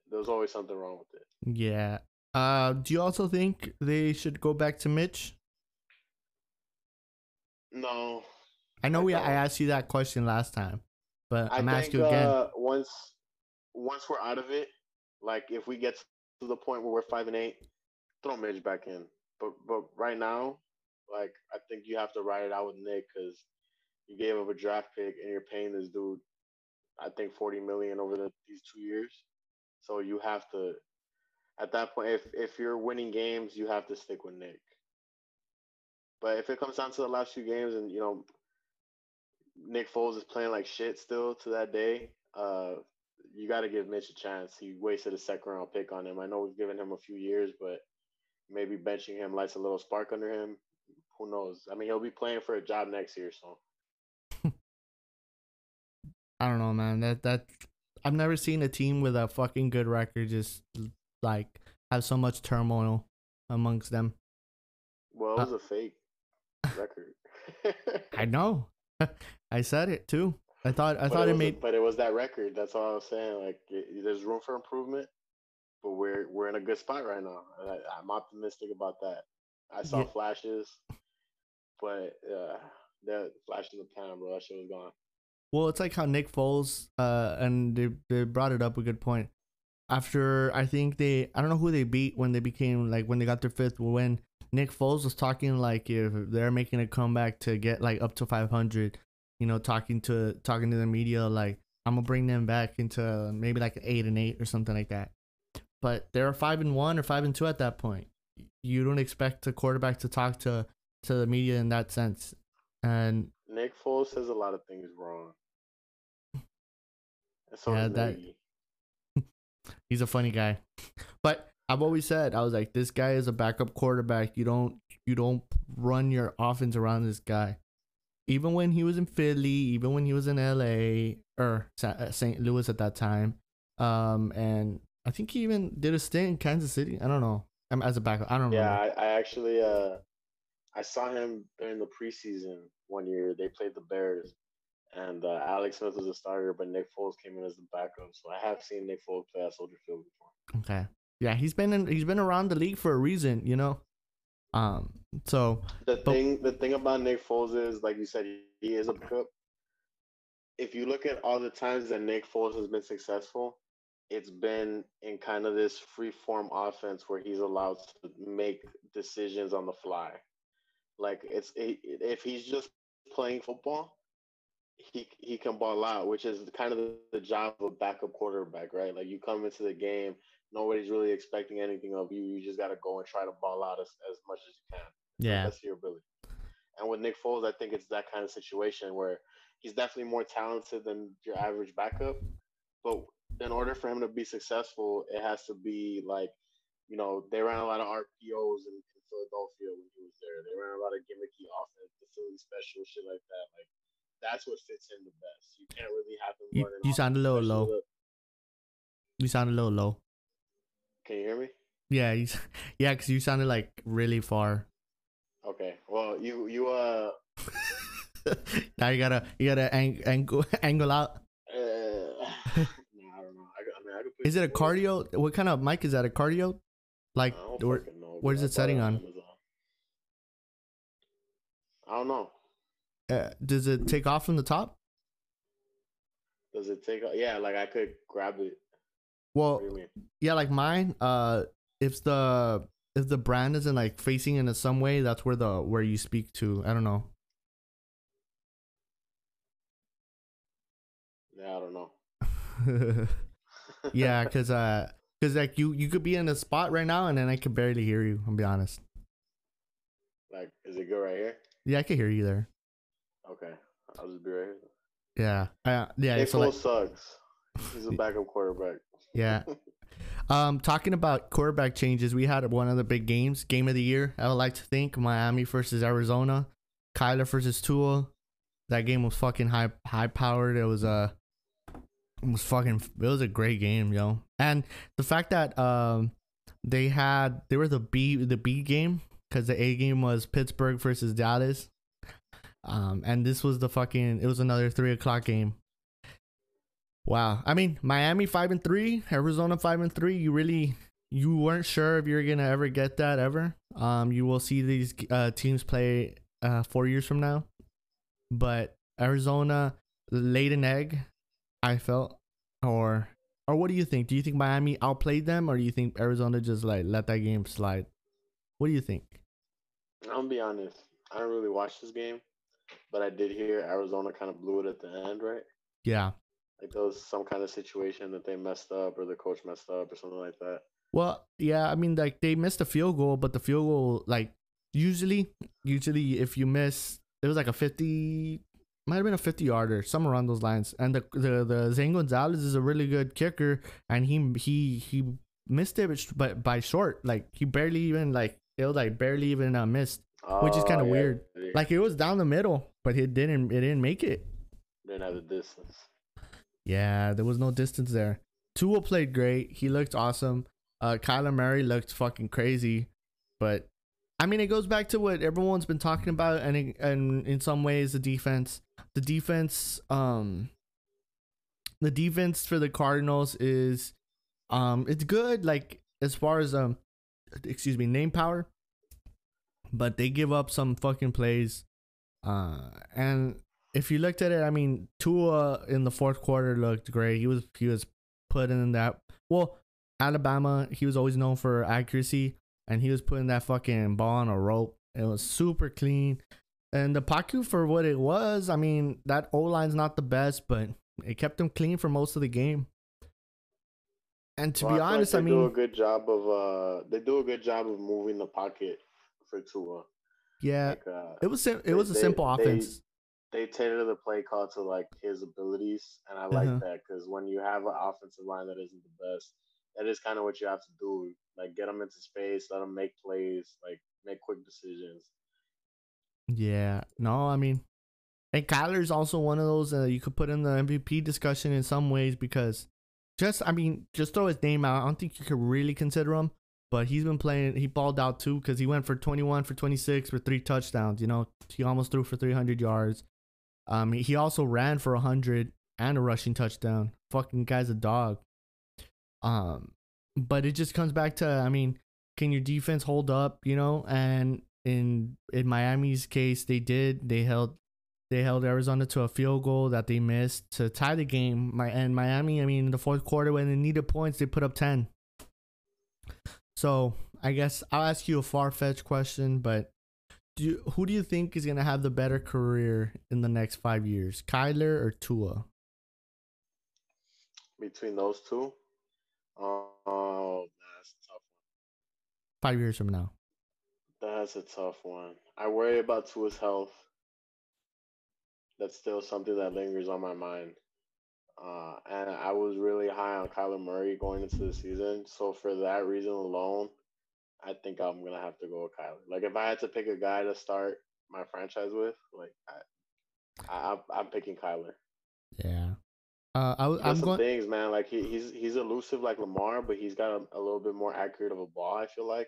There was always something wrong with it. Yeah. Uh, do you also think they should go back to Mitch? No, I know I we don't. I asked you that question last time, but I I'm asking you again. uh, once once we're out of it, like if we get to the point where we're five and eight, throw Mitch back in. But but right now, like I think you have to ride it out with Nick because you gave up a draft pick and you're paying this dude, I think forty million over the, these two years. So you have to, at that point, if if you're winning games, you have to stick with Nick. But if it comes down to the last few games and you know Nick Foles is playing like shit still to that day, uh, you got to give Mitch a chance. He wasted a second round pick on him. I know we've given him a few years, but maybe benching him lights a little spark under him. Who knows? I mean, he'll be playing for a job next year, so [LAUGHS] I don't know, man. That that I've never seen a team with a fucking good record just like have so much turmoil amongst them. well, it uh, was a fake record. [LAUGHS] I know. [LAUGHS] I said it too. I thought I But thought it, a- made but it was that record. That's all I was saying. Like, it, there's room for improvement, but we're we're in a good spot right now. I, I'm optimistic about that. I saw Yeah. flashes, but uh, that flash in the pan, bro. That shit was gone. Well, it's like how Nick Foles, uh, and they they brought it up a good point. After I think they, I don't know who they beat when they became like when they got their fifth win. Nick Foles was talking like if they're making a comeback to get like up to five hundred, you know, talking to talking to the media like I'm gonna bring them back into maybe like eight and eight or something like that. But they're five and one or five and two at that point. You don't expect a quarterback to talk to to the media in that sense, and Nick Foles says a lot of things wrong. So Yeah, that- [LAUGHS] He's a funny guy. [LAUGHS] But I've always said I was like this guy is a backup quarterback. You don't you don't run your offense around this guy. Even when he was in Philly, even when he was in LA or uh, St. Louis at that time. Um and I think he even did a stint in Kansas City. I don't know. Um, as a backup. I don't know. Yeah. I, I actually uh I saw him during the preseason one year. They played the Bears, and uh, Alex Smith was a starter, but Nick Foles came in as the backup. So I have seen Nick Foles play at Soldier Field before. Okay. Yeah, he's been in he's been around the league for a reason, you know. Um so The But- thing, the thing about Nick Foles is, like you said, he, is a backup. If you look at all the times that Nick Foles has been successful, it's been in kind of this free form offense where he's allowed to make decisions on the fly. Like it's it, if he's just playing football, he he can ball out, which is kind of the job of a backup quarterback, right? Like you come into the game, nobody's really expecting anything of you. You just got to go and try to ball out as, as much as you can yeah. That's your ability. And with Nick Foles, I think it's that kind of situation where he's definitely more talented than your average backup. But in order for him to be successful, it has to be like, you know, they ran a lot of RPOs in, in Philadelphia when he was there. They ran a lot of gimmicky offense, the Philly special, shit like that. Like that's what fits him the best. You can't really have him You, running. you sound a little low. look. You sound a little low. Can you hear me? Yeah, you, [LAUGHS] yeah, because you sounded like really far. Okay. Well, you you uh [LAUGHS] now you gotta you gotta ang- angle [LAUGHS] angle out. Uh, [SIGHS] nah, I don't know. I, I mean, I could Is it a cardio? What kind of mic is that? A cardio? Like, I don't or, fucking know, where's it setting on? Amazon. I don't know. Uh, does it take off from the top? Does it take? off? Yeah, like I could grab it. Well, What do you mean? yeah, like mine. Uh, if the if the brand isn't like facing in some way, that's where the where you speak to. I don't know. Yeah, I don't know. [LAUGHS] yeah, [LAUGHS] cause uh, cause like you you could be in a spot right now and then I could barely hear you. I'll be honest. like, is it good right here? Yeah, I can hear you there. Okay, I'll just be right here. Yeah, uh, yeah. Nick so like, sucks. He's a [LAUGHS] backup quarterback. Yeah. Um, talking about quarterback changes, we had one of the big games, game of the year. I would like to think Miami versus Arizona, Kyler versus Tua. That game was fucking high high powered. It was uh, it was fucking. It was a great game, yo. And the fact that um, they had they were the B the B game because the A game was Pittsburgh versus Dallas. Um, and this was the fucking. It was another three o'clock game. Wow. I mean, Miami five and three, Arizona five and three. You really you weren't sure if you're gonna ever get that ever. Um, you will see these uh, teams play uh, four years from now, but Arizona laid an egg. I felt, or or what do you think? Do you think Miami outplayed them, or do you think Arizona just like let that game slide? What do you think? I'm gonna be honest. I don't really watch this game, but I did hear Arizona kind of blew it at the end, right? Yeah. Like there was some kind of situation that they messed up, or the coach messed up, or something like that. Well, yeah, I mean, like they missed a field goal, but the field goal, like usually, usually if you miss, it was like a fifty, might have been a fifty yarder, somewhere around those lines. And the the the Zane Gonzalez is a really good kicker, and he he he missed it, but by short, like he barely even like it was like barely even uh, missed. Which is Oh, yeah, weird. Like it was down the middle, but it didn't it didn't make it. didn't have the distance. Yeah, there was no distance there. Tua played great. He looked awesome. Uh, Kyler Murray looked fucking crazy, but I mean, it goes back to what everyone's been talking about, and and in some ways, the defense, the defense, um, the defense for the Cardinals is, um, it's good. Like as far as um, excuse me, name power, but they give up some fucking plays, uh, and if you looked at it, I mean, Tua in the fourth quarter looked great. He was he was putting in that. Well, Alabama, he was always known for accuracy, and he was putting that fucking ball on a rope. It was super clean, and the Paku for what it was. I mean, that O line's not the best, but it kept him clean for most of the game. And to Well, be like honest, they I do a good job of uh, they do a good job of moving the pocket for Tua. yeah, Like, uh, it was sim- it they- was a simple they- offense. they tailor the play call to like his abilities, and I like Uh-huh. that because when you have an offensive line that isn't the best, that is kind of what you have to do. Like get them into space, let them make plays, like make quick decisions. Yeah, no, I mean, and Kyler's also one of those uh, you could put in the MVP discussion in some ways because just, I mean, just throw his name out. I don't think you could really consider him, but he's been playing. He balled out too because he went for 21 for 26 for three touchdowns. You know, he almost threw for 300 yards. Um, he also ran for 100 and a rushing touchdown. Fucking guy's a dog. Um, but it just comes back to, I mean, can your defense hold up? You know, and in in Miami's case, they did. They held they held Arizona to a field goal that they missed to tie the game. My and Miami, I mean, in the fourth quarter when they needed points, they put up ten. So I guess I'll ask you a far fetched question, but do you, who do you think is gonna have the better career in the next five years, Kyler or Tua? Between those two, oh, that's a tough Five years from now. That's a tough one. I worry about Tua's health. That's still something that lingers on my mind. Uh, and I was really high on Kyler Murray going into the season. So for that reason alone, I think I'm gonna have to go with Kyler. Like if I had to pick a guy to start my franchise with, like I, I I'm- picking Kyler. Yeah. Uh, I, He w- does I'm some going. things, man. Like he, he's he's elusive like Lamar, but he's got a, a little bit more accurate of a ball. I feel like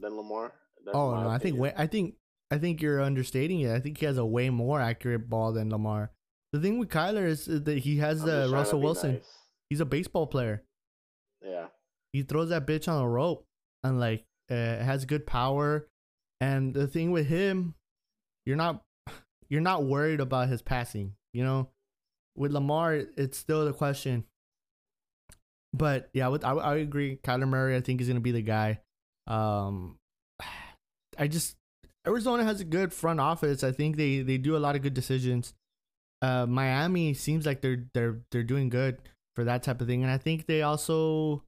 than Lamar. That's Oh no, I think way, I think I think you're understating it. I think he has a way more accurate ball than Lamar. The thing with Kyler is that he has uh, Russell Wilson. nice. He's a baseball player. Yeah, He throws that bitch on a rope and like uh, has good power. And the thing with him, you're not [SIGHS] you're not worried about his passing. You know, with Lamar, it's still the question. But yeah, with I, I agree. Kyler Murray, I think is gonna be the guy. Um, [SIGHS] I just Arizona has a good front office. I think they they do a lot of good decisions. Uh, Miami seems like they're they're they're doing good for that type of thing, and I think they also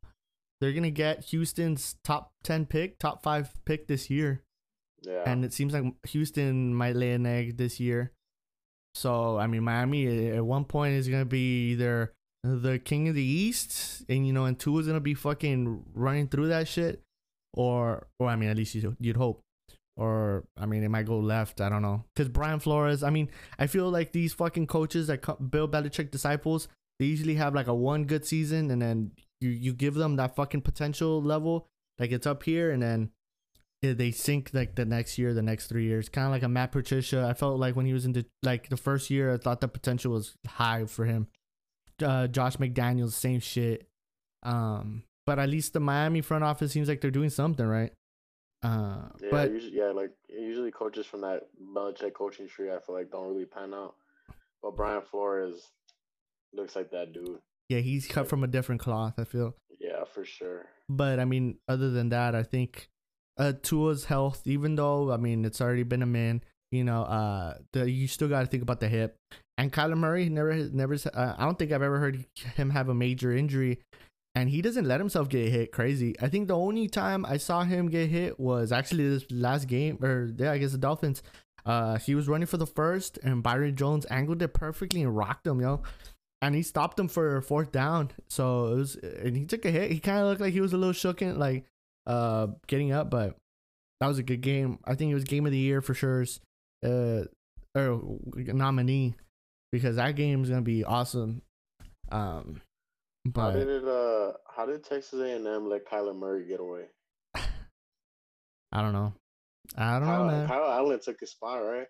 they're gonna get Houston's top ten pick, top five pick this year, Yeah. and it seems like Houston might lay an egg this year. So I mean, Miami at one point is gonna be either the king of the East, and you know, and two is gonna be fucking running through that shit, or or I mean, at least you you'd hope, or I mean, it might go left. I don't know, because Brian Flores. I mean, I feel like these fucking coaches that co- Bill Belichick disciples, they usually have like a one good season, and then you you give them that fucking potential level, like it's up here, and then they sink like the next year, the next three years. Kind of like a Matt Patricia. I felt like when he was in the like the first year, I thought the potential was high for him. Uh, Josh McDaniels, same shit. Um, but at least the Miami front office seems like they're doing something right. Uh, yeah, but usually, yeah, like usually coaches from that Belichick coaching tree, I feel like don't really pan out. But Brian Flores looks like that dude. Yeah, he's cut from a different cloth. I feel. Yeah, for sure. But I mean, other than that, I think uh Tua's health, even though I mean it's already been a man, you know, uh, the you still got to think about the hip. And Kyler Murray never, never. Uh, I don't think I've ever heard him have a major injury, and he doesn't let himself get hit crazy. I think the only time I saw him get hit was actually this last game, or yeah, I guess the Dolphins. Uh, he was running for the first, and Byron Jones angled it perfectly and rocked him, yo. And he stopped him for a fourth down. So it was, and he took a hit. He kind of looked like he was a little shooken, like uh, getting up, but that was a good game. I think it was game of the year for sure. Uh, or nominee because that game is gonna be awesome. Um, How did it? Uh, how did Texas A&M let Kyler Murray get away? [SIGHS] I don't know. I don't Kyle, know, man. Kyle Allen took his spot, right?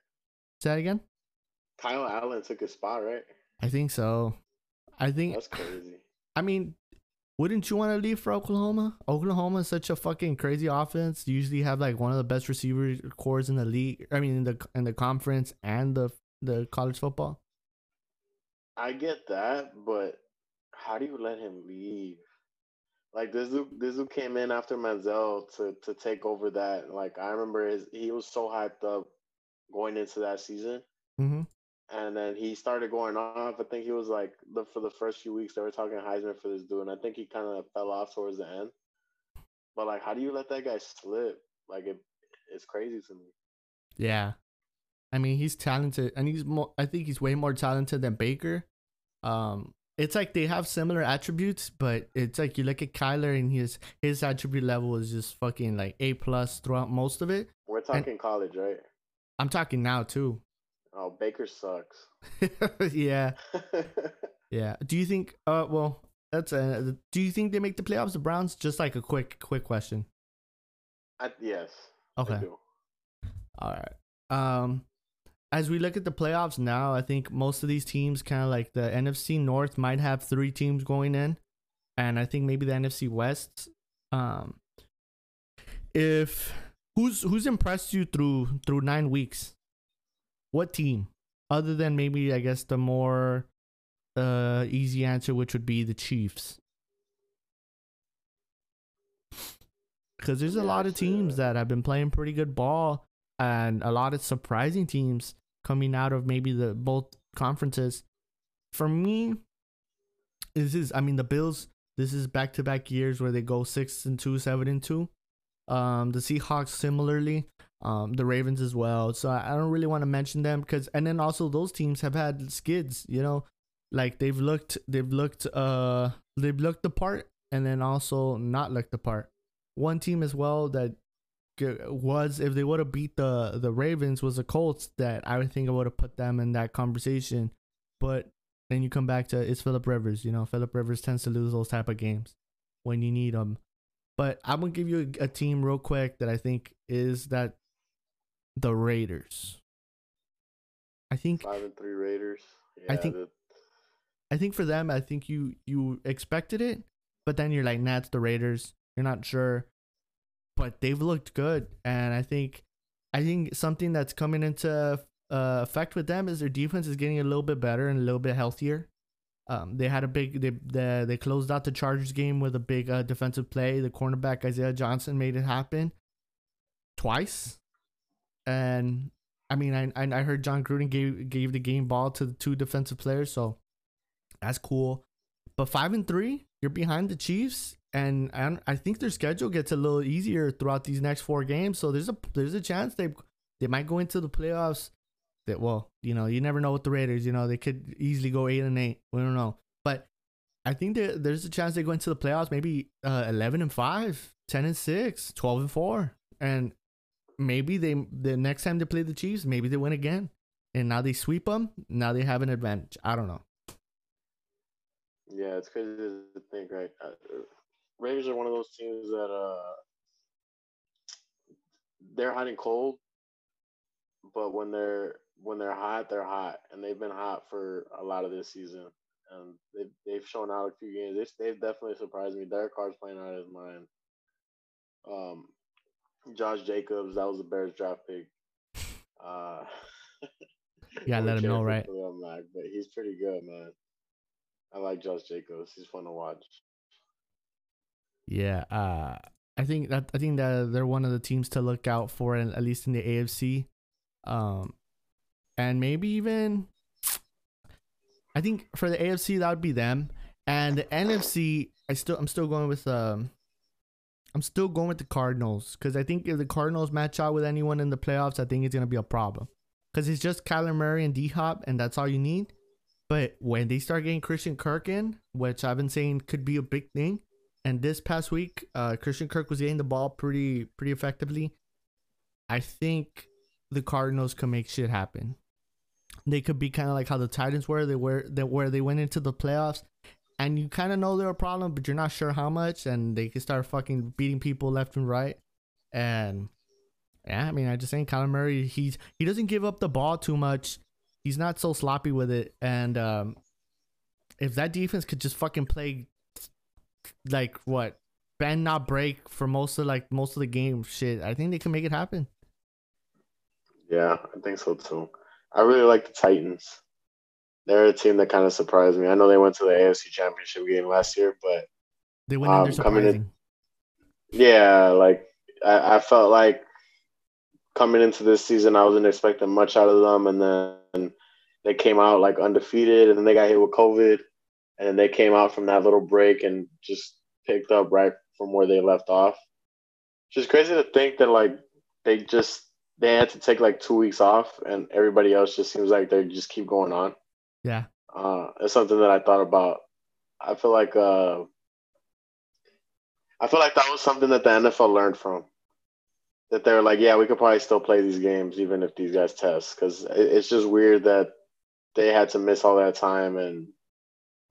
Say that again. Kyle Allen took his spot, right? I think so. I think. That's crazy. [SIGHS] I mean, wouldn't you want to leave for Oklahoma? Oklahoma is such a fucking crazy offense. You usually have like one of the best receiver cores in the league. I mean, in the in the conference and the the college football. I get that, but how do you let him leave? Like this dude, this dude came in after Manziel to to take over that. Like I remember his, he was so hyped up going into that season, Mm-hmm. And then he started going off. I think he was like the for the first few weeks they were talking Heisman for this dude, and I think he kind of fell off towards the end. But like, how do you let that guy slip? Like it, it's crazy to me. Yeah. I mean, he's talented and he's more I think he's way more talented than Baker. Um it's like they have similar attributes, but it's like you look at Kyler and his his attribute level is just fucking like A plus throughout most of it. We're talking college, right? I'm talking now too. Oh, Baker sucks. [LAUGHS] yeah. [LAUGHS] Yeah. Do you think uh well, that's uh do you think they make the playoffs the Browns? Just like a quick quick question. I, yes. Okay. All right. Um, as we look at the playoffs now, I think most of these teams, kind of like the NFC North, might have three teams going in, and I think maybe the NFC West. Um, if who's who's impressed you through through nine weeks? What team, other than maybe I guess the more uh easy answer, which would be the Chiefs. Because there's a lot of teams uh, that have been playing pretty good ball and a lot of surprising teams coming out of maybe the both conferences. For me, this is I mean the Bills. This is back to back years where they go six and two, seven and two. Um, the Seahawks similarly, um, the Ravens as well. So I don't really want to mention them because and then also those teams have had skids. You know, like they've looked, they've looked, uh, they've looked the part and then also not looked the part. One team as well that was if they would have beat the the Ravens was the Colts that I would think I would have put them in that conversation. But then you come back to it's Philip Rivers. You know, Philip Rivers tends to lose those type of games when you need them. But I'm gonna give you a team real quick that I think is that the Raiders. I think Five and three Raiders. I think- the- I think for them, I think you you expected it, but then you're like, nah, it's the Raiders. You're not sure, but they've looked good, and I think I think something that's coming into uh, effect with them is their defense is getting a little bit better and a little bit healthier. Um, they had a big they they, they closed out the Chargers game with a big uh, defensive play. The cornerback Isaiah Johnson made it happen twice, and I mean I I heard Jon Gruden gave gave the game ball to the two defensive players, so that's cool. But five and three, you're behind the Chiefs, and I, I think their schedule gets a little easier throughout these next four games. So there's a there's a chance they they might go into the playoffs that well, you know, you never know with the Raiders. You know, they could easily go eight and eight. We don't know, but I think that there's a chance they go into the playoffs, maybe uh, 11 and 5, 10 and 6, 12 and 4. And maybe they the next time they play the Chiefs, maybe they win again. And now they sweep them. Now they have an advantage. I don't know. Yeah, it's crazy to think, right? Uh, Raiders are one of those teams that uh they're hot and cold, but when they're when they're hot, they're hot, and they've been hot for a lot of this season. And they've they've shown out a few games. They, they've definitely surprised me. Derek Carr's playing out of his mind. Um, Josh Jacobs, that was the Bears draft pick. Uh, yeah, [LAUGHS] let him know, right? But he's pretty good, man. I like Josh Jacobs. He's fun to watch. Yeah, uh, I think that I think that they're one of the teams to look out for, at least in the AFC. Um, and maybe even I think for the AFC that would be them, and the NFC I still I'm still going with um I'm still going with the Cardinals because I think if the Cardinals match out with anyone in the playoffs, I think it's gonna be a problem because it's just Kyler Murray and D Hop, and that's all you need. But when they start getting Christian Kirk in, which I've been saying could be a big thing, and this past week, uh, Christian Kirk was getting the ball pretty pretty effectively. I think the Cardinals can make shit happen they could be kind of like how the Titans were. They were that where they went into the playoffs, and you kind of know they're a problem, but you're not sure how much, and they can start fucking beating people left and right. And yeah, I mean, I just think Kyler Murray, he's he doesn't give up the ball too much. He's not so sloppy with it, and um, if that defense could just fucking play like what bend not break for most of like most of the game, shit, I think they can make it happen. Yeah, I think so too. I really like the Titans. They're a team that kind of surprised me. I know they went to the AFC Championship game last year, but they went um, in coming in. Yeah, like I, I felt like coming into this season, I wasn't expecting much out of them, and then they came out like undefeated, and then they got hit with COVID, and then they came out from that little break and just picked up right from where they left off. It's just crazy to think that like they just they had to take like two weeks off, and everybody else just seems like they just keep going on. Yeah, uh, it's something that I thought about. I feel like uh, I feel like that was something that the NFL learned from. That they're like, yeah, we could probably still play these games even if these guys test, because it's just weird that they had to miss all that time and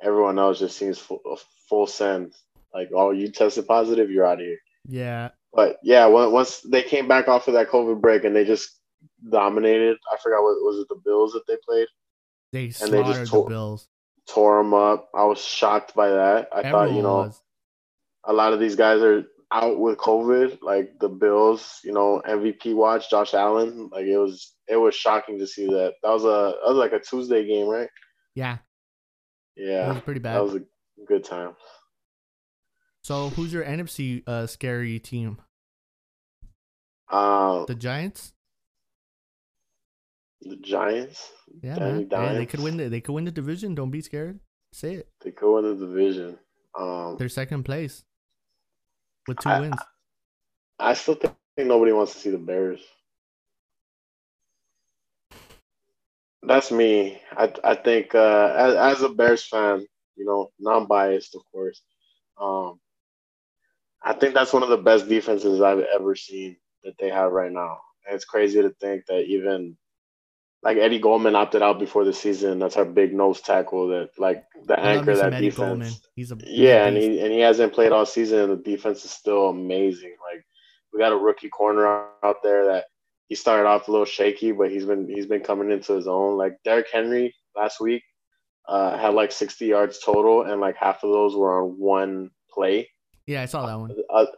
everyone else just seems full, full send. Like, oh, you tested positive, you're out of here. Yeah, but yeah, once they came back off of that COVID break and they just dominated. I forgot what was it the Bills that they played. They and slaughtered they just tore, the Bills. Tore them up. I was shocked by that. I Everyone thought you know was. a lot of these guys are out with COVID, like the Bills. You know, MVP watch Josh Allen. Like it was it was shocking to see that. That was a that was like a Tuesday game, right? Yeah. Yeah. It was pretty bad. That was a good time. So who's your NFC uh, scary team? Uh, the Giants. The Giants. Yeah, man. They could win. The, they could win the division. Don't be scared. Say it. They could win the division. Um, They're second place with two I, wins. I still think nobody wants to see the Bears. That's me. I I think uh, as as a Bears fan, you know, non biased, of course. Um, I think that's one of the best defenses I've ever seen that they have right now. And it's crazy to think that even like Eddie Goldman opted out before the season. That's our big nose tackle that like the anchor that Eddie defense. Goldman. He's a yeah, and he and he hasn't played all season. And the defense is still amazing. Like we got a rookie corner out there that he started off a little shaky, but he's been he's been coming into his own. Like Derrick Henry last week uh, had like 60 yards total, and like half of those were on one play. Yeah, I saw that one.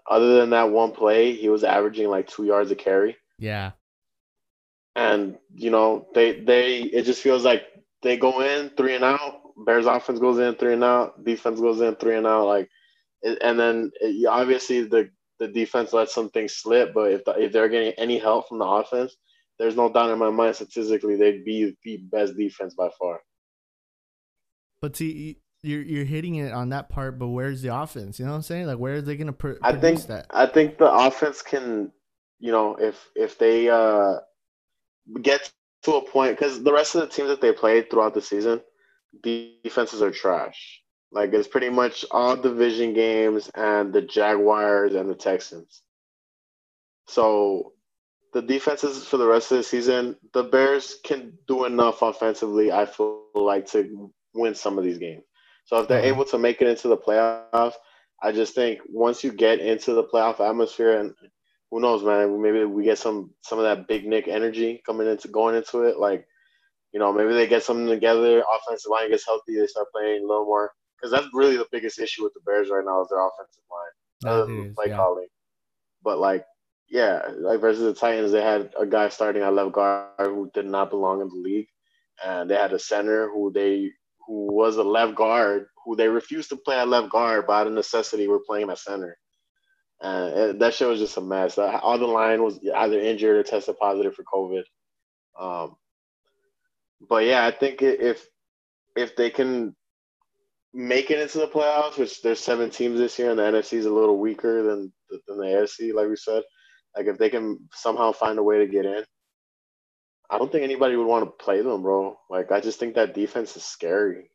Other than that one play, he was averaging like two yards a carry. Yeah. And you know they they it just feels like they go in three and out. Bears offense goes in three and out. Defense goes in three and out. Like, and then it, obviously the the defense lets some things slip. But if the, if they're getting any help from the offense, there's no doubt in my mind statistically they'd be the best defense by far. But see, you're you're hitting it on that part, but where's the offense? You know what I'm saying? Like, where are they gonna pr- I think that? I think the offense can, you know, if if they uh get to a point because the rest of the teams that they played throughout the season, defenses are trash. Like it's pretty much all division games and the Jaguars and the Texans. So the defenses for the rest of the season, the Bears can do enough offensively, I feel like, to win some of these games. So if they're Mhm. able to make it into the playoffs, I just think once you get into the playoff atmosphere and who knows, man, maybe we get some some of that big Nick energy coming into going into it. Like, you know, maybe they get something together, offensive line gets healthy, they start playing a little more. Because that's really the biggest issue with the Bears right now is their offensive line. Other than um, play yeah. calling. But like, yeah, like versus the Titans, they had a guy starting at left guard who did not belong in the league, and they had a center who they who was a left guard who they refused to play at left guard, but out of necessity, were playing him at center. And that shit was just a mess. Uh, All the line was either injured or tested positive for COVID. Um, but yeah, I think if if they can make it into the playoffs, which there's seven teams this year, and the NFC is a little weaker than than the AFC, like we said. Like if they can somehow find a way to get in, I don't think anybody would want to play them, bro. Like I just think that defense is scary.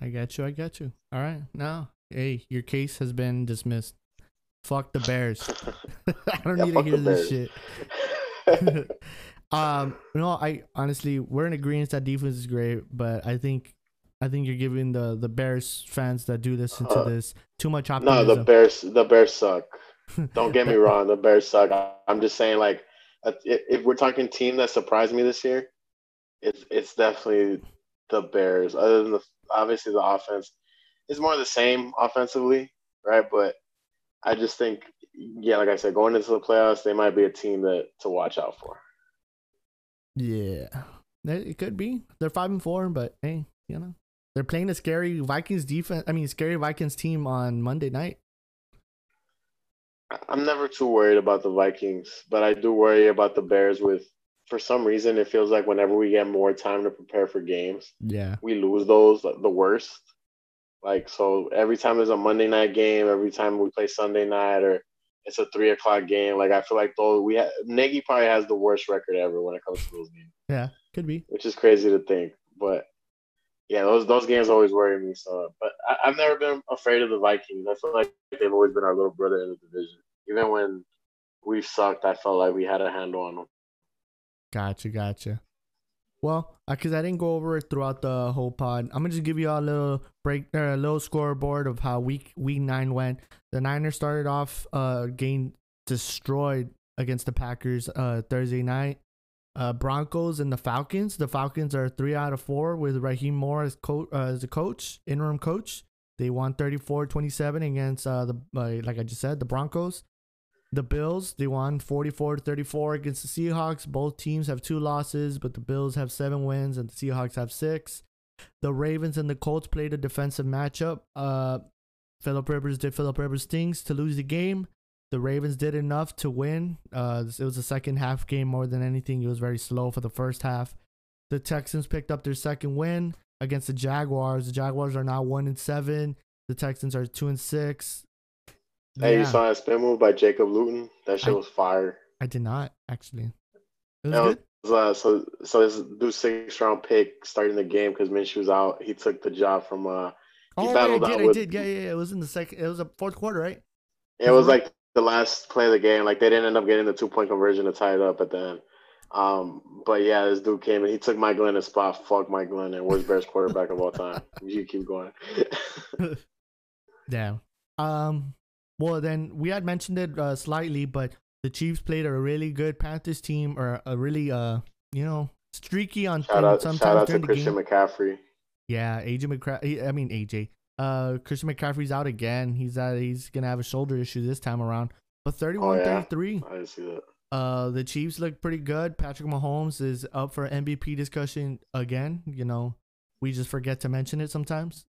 I got you. I got you. All right. Now, hey, your case has been dismissed. Fuck the Bears. [LAUGHS] [LAUGHS] I don't Yeah, need to hear this shit. [LAUGHS] um, no, I honestly, we're in agreement that defense is great, but I think, I think you're giving the the Bears fans that do listen to Uh, this too much opportunity. no, the Bears, the Bears suck. Don't get me wrong, the Bears suck. I'm just saying, like, uh, if if we're talking team that surprised me this year, it's it's definitely the Bears. Other than the obviously the offense, it's more the same offensively, right? But I just think, yeah, like I said, going into the playoffs, they might be a team that to watch out for. Yeah, it could be. They're five and four, but hey, you know, they're playing a scary Vikings defense. I mean, scary Vikings team on Monday night. I'm never too worried about the Vikings, but I do worry about the Bears. With for some reason, it feels like whenever we get more time to prepare for games, Yeah, we lose those the worst. Like so, every time there's a Monday night game, every time we play Sunday night, or it's a three o'clock game, like I feel like those we ha- Nagy probably has the worst record ever when it comes to those games, yeah, could be. which is crazy to think. But yeah, those those games always worry me. So, but I, I've never been afraid of the Vikings. I feel like they've always been our little brother in the division. Even when we've sucked, I felt like we had a handle on them. Gotcha, gotcha. Well, because I didn't go over it throughout the whole pod, I'm gonna just give you all a little break, a little scoreboard of how week week nine went. The Niners started off uh game destroyed against the Packers uh Thursday night. Uh, Broncos and the Falcons. The Falcons are three out of four with Raheem Morris as coach, uh, as a coach, interim coach. They won 34-27 against uh the uh, like I just said the Broncos. The Bills, they won 44 to 34 against the Seahawks. Both teams have two losses, but the Bills have seven wins and the Seahawks have six. The Ravens and the Colts played a defensive matchup. Uh, Philip Rivers did Philip Rivers things to lose the game. The Ravens did enough to win. Uh, it was a second half game more than anything. It was very slow for the first half. The Texans picked up their second win against the Jaguars. The Jaguars are now one and seven. The Texans are two and six. Hey, you saw that spin move by Jacob Luton? That shit I- was fire. I did not actually. It was good. uh, so so this dude six round pick starting the game because Minshew's out. He took the job from uh. Oh, yeah, I did. out I with- did. Yeah, yeah, yeah. It was in the second. It was a fourth quarter, right? It was like the last play of the game. Like they didn't end up getting the two point conversion to tie it up at the end. Um, but yeah, this dude came and he took Mike Glennon's spot. Fuck Mike Glennon, and worst Bears quarterback of all time. [LAUGHS] You keep going. [LAUGHS] [LAUGHS] Damn. Um. Well, then we had mentioned it uh, slightly, but the Chiefs played a really good Panthers team, or a really uh, you know, streaky on shout out, sometimes shout out to Christian game. McCaffrey. Yeah, AJ McCaffrey. I mean AJ. Uh, Christian McCaffrey's out again. He's out. He's gonna have a shoulder issue this time around. But 31 Oh, yeah. 33. I didn't see that. Uh, the Chiefs look pretty good. Patrick Mahomes is up for MVP discussion again. You know, we just forget to mention it sometimes.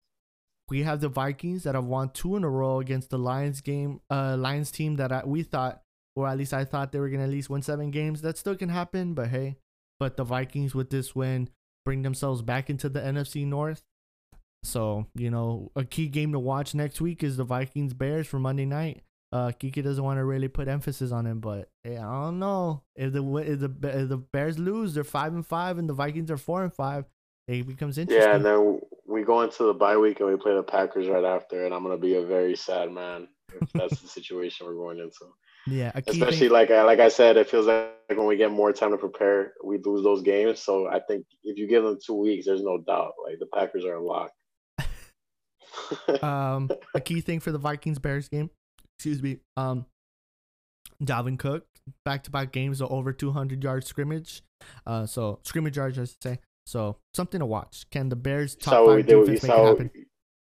We have the Vikings that have won two in a row against the Lions game, uh, Lions team that I, we thought, or at least I thought they were gonna at least win seven games. That still can happen, but hey, but the Vikings with this win bring themselves back into the NFC North. So you know, a key game to watch next week is the Vikings Bears for Monday night. Uh, Kiki doesn't want to really put emphasis on it, but hey, I don't know if the if the if the Bears lose, they're five and five, and the Vikings are four and five. It becomes interesting. Yeah, and then we go into the bye week and we play the Packers right after, and I'm gonna be a very sad man if that's the situation we're going into. Yeah, especially thing- like I, like I said, it feels like when we get more time to prepare, we lose those games. So I think if you give them two weeks, there's no doubt like the Packers are locked. um, [LAUGHS] a key thing for the Vikings Bears game excuse me, um, Dalvin Cook, back to back games of over 200 yard scrimmage. Uh, so scrimmage yards, I should say. So something to watch. Can the Bears top saw five defense you make saw, it happen?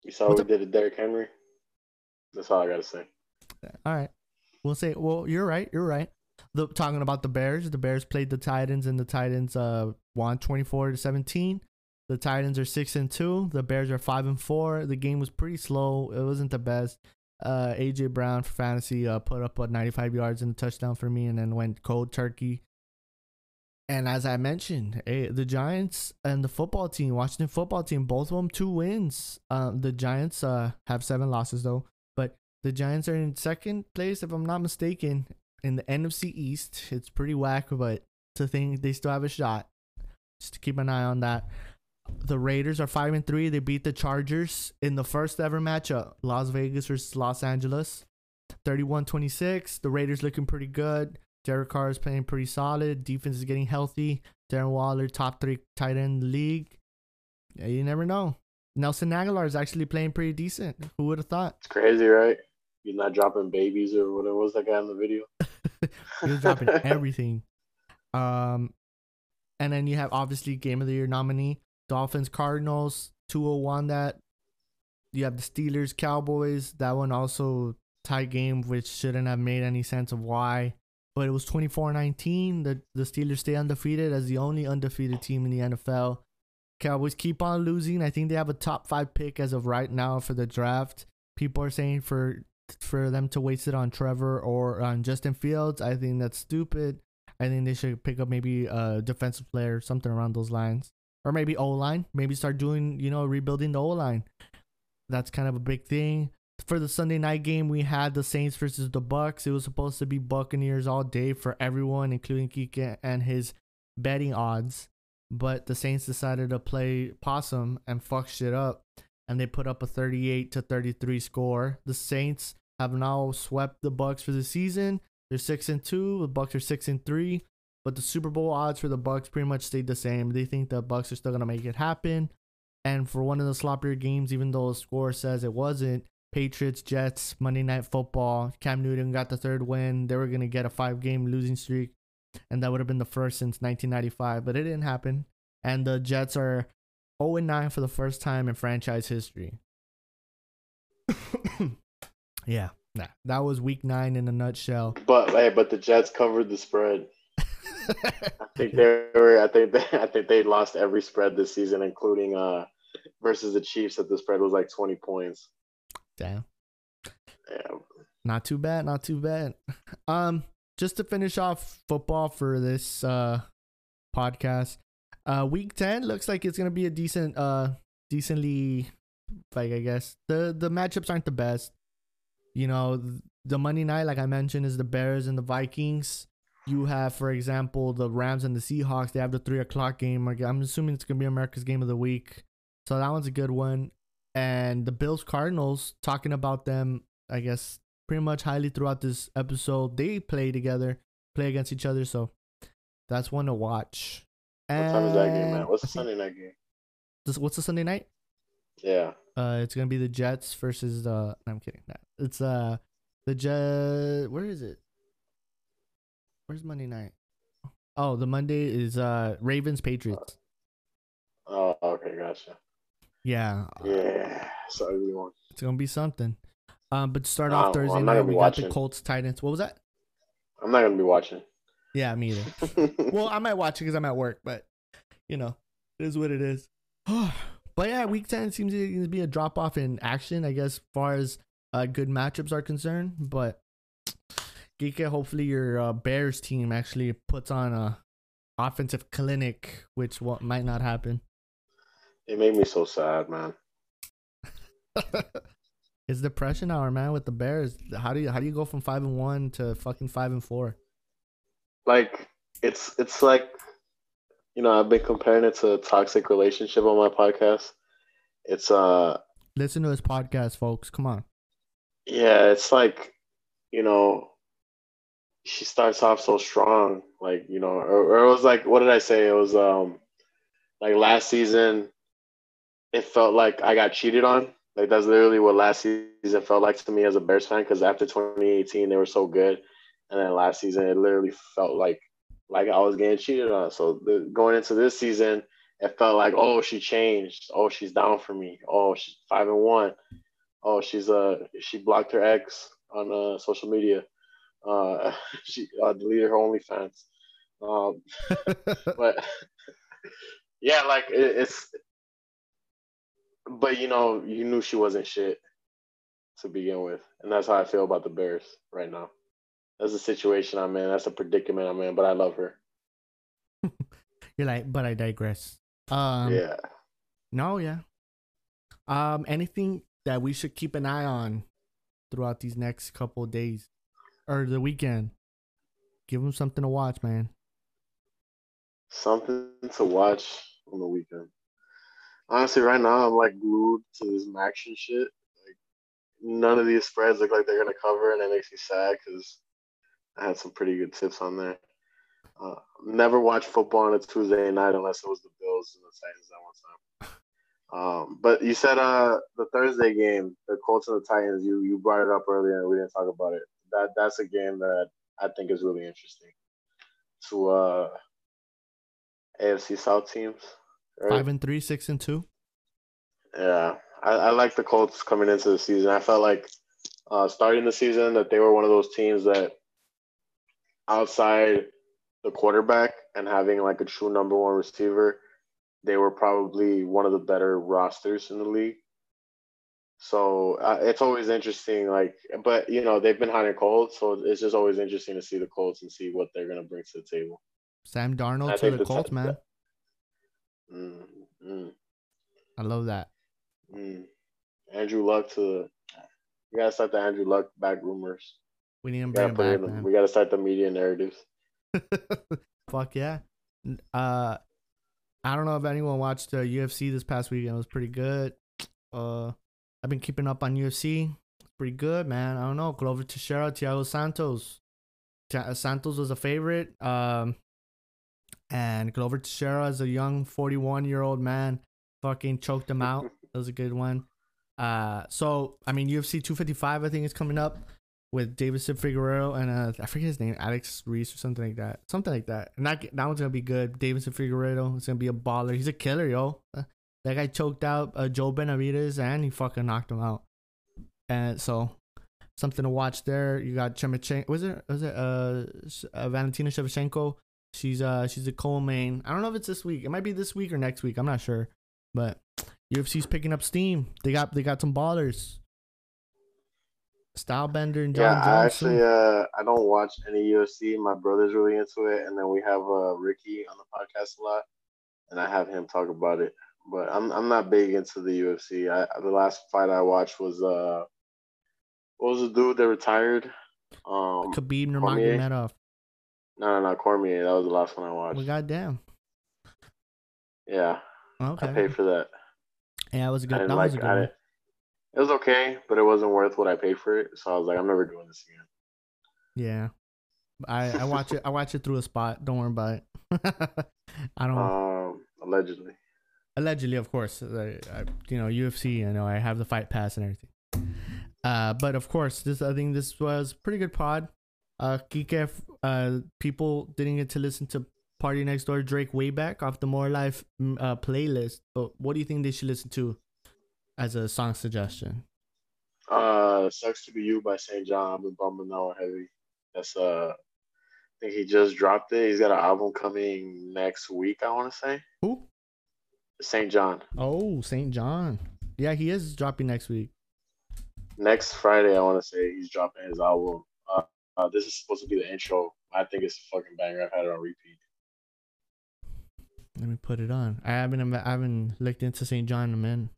You saw what we did to Derrick Henry. That's all I gotta say. All right, we'll say. Well, you're right. You're right. The, talking about the Bears, the Bears played the Titans, and the Titans uh won 24 to 17. The Titans are six and two. The Bears are five and four. The game was pretty slow. It wasn't the best uh, AJ Brown for fantasy uh, put up what 95 yards and a touchdown for me, and then went cold turkey. And as I mentioned, hey, the Giants and the football team, Washington football team, both of them two wins. Uh, the Giants uh, have seven losses though, but the Giants are in second place if I'm not mistaken in the NFC East. It's pretty whack, but to think they still have a shot. Just to keep an eye on that the Raiders are five and three. They beat the Chargers in the first ever matchup. Las Vegas versus Los Angeles. 31-26. The Raiders looking pretty good. Derek Carr is playing pretty solid. Defense is getting healthy. Darren Waller, top three tight end league. Yeah, you never know. Nelson Agholor is actually playing pretty decent. Who would have thought? It's crazy, right? He's not dropping babies or whatever was that guy in the video? [LAUGHS] he was dropping [LAUGHS] everything. Um, and then you have obviously game of the year nominee Dolphins Cardinals 201 that. You have the Steelers Cowboys. That one also tie game, which shouldn't have made any sense of why. But it was 24-19. The the Steelers stay undefeated as the only undefeated team in the NFL. Cowboys keep on losing. I think they have a top five pick as of right now for the draft. People are saying for for them to waste it on Trevor or on Justin Fields. I think that's stupid. I think they should pick up maybe a defensive player, something around those lines or maybe O line. Maybe start doing, you know, rebuilding the O line. That's kind of a big thing. For the Sunday night game, we had the Saints versus the Bucks. It was supposed to be Buccaneers all day for everyone, including Kike and his betting odds. But the Saints decided to play possum and fuck shit up, and they put up a 38 to 33 score. The Saints have now swept the Bucks for the season. They're six and two. The Bucks are six and three. But the Super Bowl odds for the Bucks pretty much stayed the same. They think the Bucks are still gonna make it happen. And for one of the sloppier games, even though the score says it wasn't, Patriots, Jets, Monday Night Football, Cam Newton got the third win. They were gonna get a five game losing streak, and that would have been the first since 1995, but it didn't happen. And the Jets are 0 9 for the first time in franchise history. [COUGHS] yeah, nah, that was week nine in a nutshell. But hey, but the Jets covered the spread. I think they were. I think they. I think they lost every spread this season, including uh versus the Chiefs. That the spread was like twenty points. Damn. Yeah. Not too bad. Not too bad. [LAUGHS] Um, just to finish off football for this uh podcast. Uh, week ten looks like it's gonna be a decent, uh, decently, like I guess the the matchups aren't the best. You know, the Monday night, like I mentioned, is the Bears and the Vikings. You have, for example, the Rams and the Seahawks. They have the three o'clock game. I'm assuming it's gonna be America's game of the week, so that one's a good one. And the Bills Cardinals, talking about them, I guess pretty much highly throughout this episode. They play together, play against each other, so that's one to watch. What time is that game, man? What's the Sunday night game? This, what's the Sunday night? Yeah. Uh, it's gonna be the Jets versus the. No, I'm kidding. No, it's uh, the Jet. Where is it? Where's Monday night? Oh, the Monday is uh Ravens Patriots. Oh, okay, gotcha. Yeah. Yeah, so everyone. It's gonna be something. Um, but to start off well, Thursday I'm night, we got the. Colts Titans. What was that? I'm not gonna be watching. Yeah, me either. [LAUGHS] well, I might watch it because I'm at work, but you know, it is what it is. [SIGHS] but yeah, week ten seems to be a drop off in action, I guess, as far as uh, good matchups are concerned. But [TSK] Geeka, hopefully your uh, Bears team actually puts on a offensive clinic, which what might not happen. It made me so sad, man. [LAUGHS] it's depression hour, man, with the Bears. How do you how do you go from five and one to fucking five and four? Like it's it's like you know, I've been comparing it to a toxic relationship on my podcast. It's uh listen to his podcast, folks. Come on. Yeah, it's like, you know, she starts off so strong, like, you know, or, or it was like what did I say? It was um like last season it felt like I got cheated on. Like that's literally what last season felt like to me as a Bears fan because after 2018 they were so good, and then last season it literally felt like like I was getting cheated on. So the, going into this season, it felt like, oh, she changed. Oh, she's down for me. Oh, she's five and one. Oh, she's uh she blocked her ex on uh, social media. Uh, [LAUGHS] she uh, deleted her OnlyFans. Um, [LAUGHS] but [LAUGHS] yeah, like it, it's. But you know, you knew she wasn't shit to begin with, and that's how I feel about the Bears right now. That's the situation I'm in. That's a predicament I'm in. But I love her. [LAUGHS] You're like, but I digress. Um, yeah. No, yeah. Um, anything that we should keep an eye on throughout these next couple days or the weekend? Give them something to watch, man. Something to watch on the weekend. Honestly, right now I'm like glued to this action shit. Like none of these spreads look like they're gonna cover, and it makes me sad because I had some pretty good tips on there. Uh, never watch football on a Tuesday night unless it was the Bills and the Titans that one time. Um, but you said uh, the Thursday game, the Colts and the Titans. You you brought it up earlier, and we didn't talk about it. That that's a game that I think is really interesting. To uh, AFC South teams, right? five and three, six and two. Yeah, I, I like the Colts coming into the season. I felt like uh, starting the season that they were one of those teams that outside the quarterback and having like a true number one receiver, they were probably one of the better rosters in the league. So uh, it's always interesting, like, but you know they've been hot and cold, so it's just always interesting to see the Colts and see what they're gonna bring to the table. Sam Darnold to the, the Colts, t- man. Mm, mm. I love that. Mm. Andrew Luck to the. We gotta start the Andrew Luck back rumors. We need him back, man. We got to start the media narratives. [LAUGHS] Fuck yeah. Uh, I don't know if anyone watched the UFC this past weekend. It was pretty good. Uh, I've been keeping up on UFC. It's pretty good, man. I don't know. Glover Teixeira, Thiago Santos. Santos was a favorite. Um, and Glover Teixeira as a young 41 year old man. Fucking choked him out. [LAUGHS] That was a good one. Uh, so I mean, UFC 255, I think is coming up with Deiveson Figueroa and uh, I forget his name, Alex Reese or something like that, something like that. And that that one's gonna be good. Deiveson Figueroa is gonna be a baller. He's a killer, yo. Uh, that guy choked out uh, Joe Benavidez and he fucking knocked him out. And so something to watch there. You got Chemichenko. Was it was it uh, uh Valentina Shevchenko? She's uh she's a co-main. I don't know if it's this week. It might be this week or next week. I'm not sure. But UFC's picking up steam. They got they got some ballers. Stylebender and John yeah, I actually uh I don't watch any UFC. My brother's really into it, and then we have uh Ricky on the podcast a lot, and I have him talk about it. But I'm I'm not big into the UFC. I the last fight I watched was uh what was the dude that retired? Um Khabib Nurmagomedov. No, no, no, Cormier. That was the last one I watched. Well, goddamn. Yeah. Okay. I paid for that. Yeah, it was a good. That like, was a good it was okay, but it wasn't worth what I paid for it. So I was like, I'm never doing this again. Yeah, I I watch it. I watch it through a spot. Don't worry about it. [LAUGHS] I don't. Um, allegedly. Allegedly, of course. I, I, you know, UFC. You know, I have the fight pass and everything. Uh, but of course, this I think this was pretty good pod. Uh, Kike, uh, people didn't get to listen to PartyNextDoor Drake way back off the More Life mm, uh, playlist. But what do you think they should listen to as a song suggestion? Uh, "Sucks to Be You" by SAINt JHN. I've been bumping that one heavy. That's uh, I think he just dropped it. He's got an album coming next week. I want to say Who? SAINt JHN Oh, SAINt JHN. Yeah, he is dropping next week. next Friday. I want to say he's dropping his album. Uh, this is supposed to be the intro. I think it's a fucking banger. I've had it on repeat. Let me put it on. I haven't I haven't looked into SAINt JHN in a minute.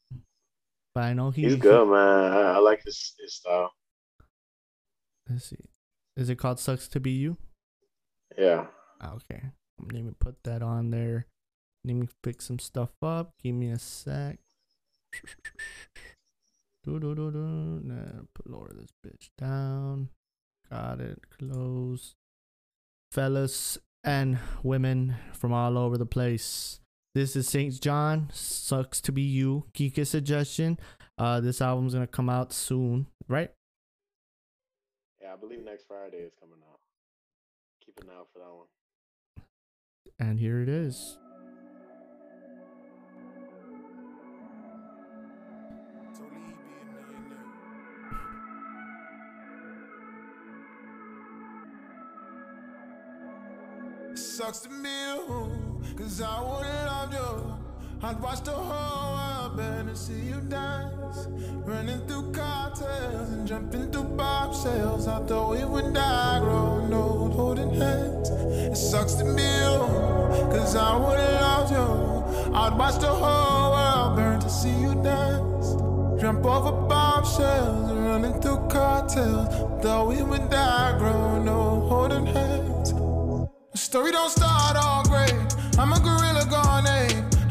But I know he, He's good, man. I, I like his his style. Let's see. Is it called Sucks to Be You? Yeah. Ah, Okay. Let me put that on there. Let me pick some stuff up. Give me a sec. Do do do do. Nah, put lower this bitch down. Got it. Close. Fellas and women from all over the place. This is SAINt JHN. Sucks to be you. Kika suggestion. Uh, this album's gonna come out soon, right? Yeah, I believe next Friday is coming out. Keep an eye out for that one. And here it is. Sucks to be you, cause I would've loved you. I'd watch the whole world burn and see you dance. Running through cocktails and jumping through bobshells. I thought we would die, growing old, holding hands. It sucks to be you, cause I would've loved you. I'd watch the whole world burn to see you dance. Jump over bombshells and running through cocktails. Thought we would die, growing old, holding hands. Story don't start all great. I'm a gorilla gone.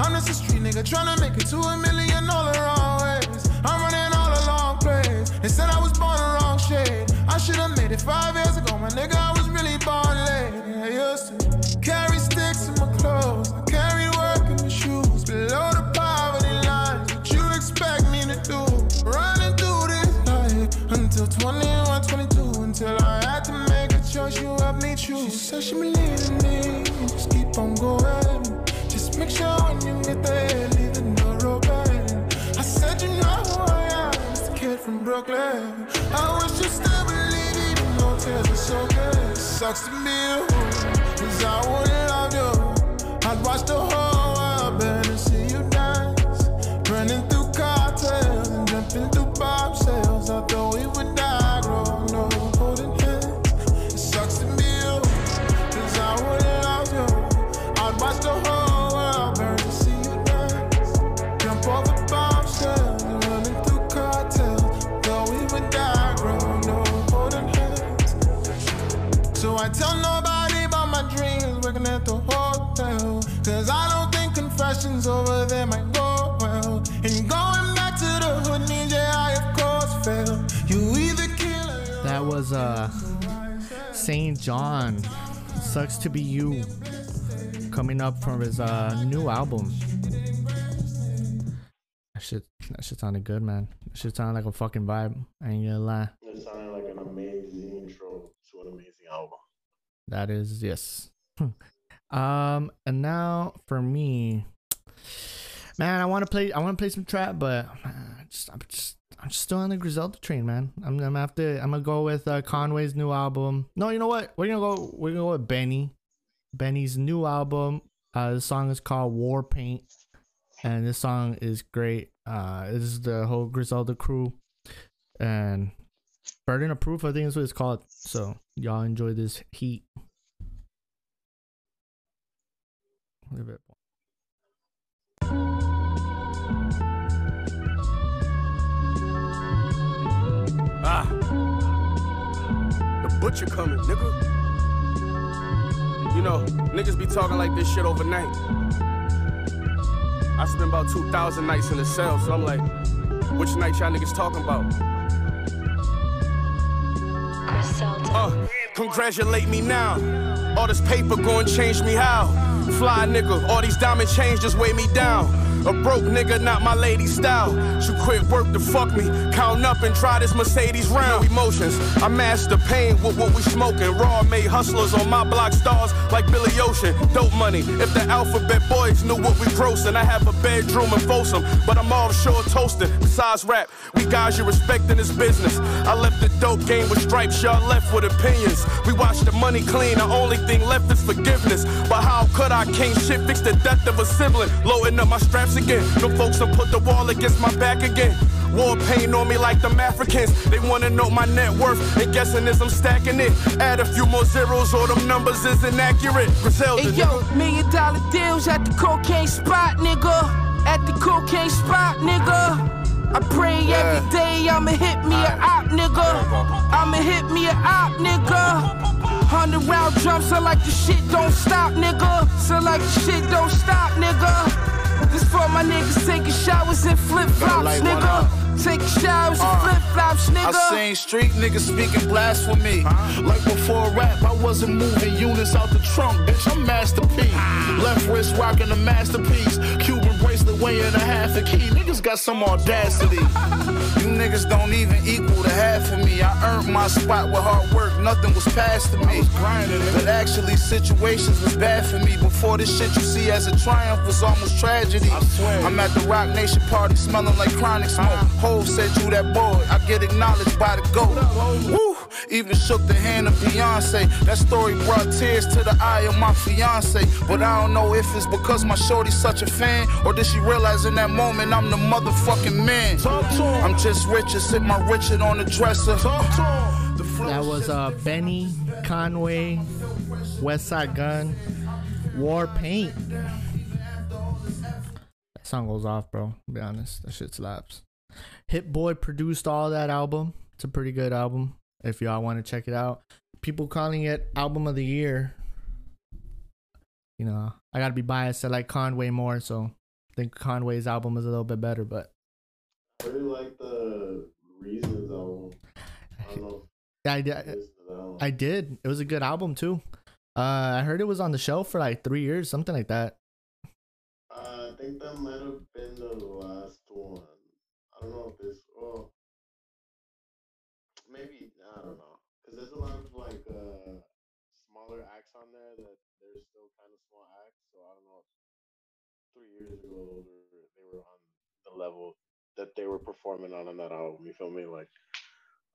I'm just a street nigga tryna make it to a million all the wrong ways. I'm running all the long plays. They said I was born the wrong shade. I should've made it five years ago, my nigga. I was really born late. I used to carry sticks in my clothes. I carry work in my shoes. Below the poverty line, what you expect me to do? Running through this life until 21, said she believed in me. Just keep on going. Just make sure when you get there, leave the open. I said you know who I am. A kid from Brooklyn. I wish you still believe even though tears are so good. Sucks to be you, cause I wouldn't love you. I'd watch the whole world burn and see you dance. Running through Cause I don't think confessions over there might go well. And going back to the hood means, yeah, I of course fail. You either kill or That was uh SAINt JHN. Sucks to be you. Coming up from his uh new album. That shit that shit sounded good, man. That shit sounded like a fucking vibe. I ain't gonna lie. It sounded like an amazing intro to an amazing album. That is yes. [LAUGHS] um and now for me Man, I wanna play I wanna play some trap, but uh, just I'm just I'm just still on the Griselda train, man. I'm I'm after I'm gonna go with uh, Conway's new album. No, you know what? We're gonna go we're gonna go with Benny. Benny's new album. Uh the song is called War Paint. And this song is great. Uh this is the whole Griselda crew. And Burden of Proof, I think is what it's called. So y'all enjoy this heat. Leave it. Ah. The butcher coming, nigga. You know, niggas be talking like this shit overnight. I spent about 2,000 nights in the cell, so I'm like, which night y'all niggas talking about? Griselda. Uh, congratulate me now. All this paper gon' change me how? Fly nigga, all these diamond chains just weigh me down. A broke nigga, not my lady style. You quit work to fuck me. Count up and try this Mercedes round. Emotions, I master pain with what we smoking. Raw made hustlers on my block stars like Billy Ocean. Dope money. If the alphabet boys knew what we grossing, I have a bedroom in Folsom, but I'm offshore toasting. Besides rap, we guys you respect in this business. I left the dope game with stripes, y'all left with opinions. We watch the money clean. The only thing left is forgiveness. But how could I? Can't shit fix the death of a sibling. Loading up my straps again. The folks done put the wall against my back again. War pain on me like them Africans. They wanna know my net worth. And guessing as I'm stacking it. Add a few more zeros, or them numbers is inaccurate. Griselda, Hey yo, million dollar deals at the cocaine spot, nigga. At the cocaine spot, nigga. I pray every day I'ma hit me a op, nigga. I'ma hit me a op, nigga. Hundred round drums, so like the shit don't stop, nigga. So like the shit don't stop, nigga. This for my niggas taking showers in uh, flip flops, nigga. Taking showers in flip flops, nigga. I seen street niggas speaking blasphemy. Like before rap, I wasn't moving units out the trunk, bitch. I'm masterpiece. P. Left wrist rocking a masterpiece. Cuban weighing a half a key. Niggas got some audacity. You niggas don't even equal the half of me. I earned my spot with hard work. Nothing was passed to me. But actually, situations was bad for me. Before this shit you see as a triumph was almost tragedy. I swear. I'm at the Roc Nation party smelling like chronic smoke. Hove said you that boy. I get acknowledged by the GOAT. Woo! Even shook the hand of Beyonce. That story brought tears to the eye of my fiance. But I don't know if it's because my shorty's such a fan, or did she realize in that moment I'm the motherfucking man? I'm just Richard, sit my Richard on the dresser. That was uh Benny Conway, Westside Gunn, War Paint. That song goes off, bro. To be honest, that shit slaps. Hit-Boy produced all that album. It's a pretty good album. If y'all want to check it out, people calling it album of the year. You know, I gotta be biased. I like Conway more, so I think Conway's album is a little bit better. But I really like the Reasons album. I don't know I, I, you listened to that one. I did. It was a good album too. Uh, I heard it was on the shelf for like three years, something like that. Uh, I think that might have been the last one. I don't know if this. Oh, maybe I don't know. Cause there's a lot of like uh smaller acts on there that they're still kind of small acts. So I don't know. If three years ago, they were on the level that they were performing on on that album. You feel me? Like,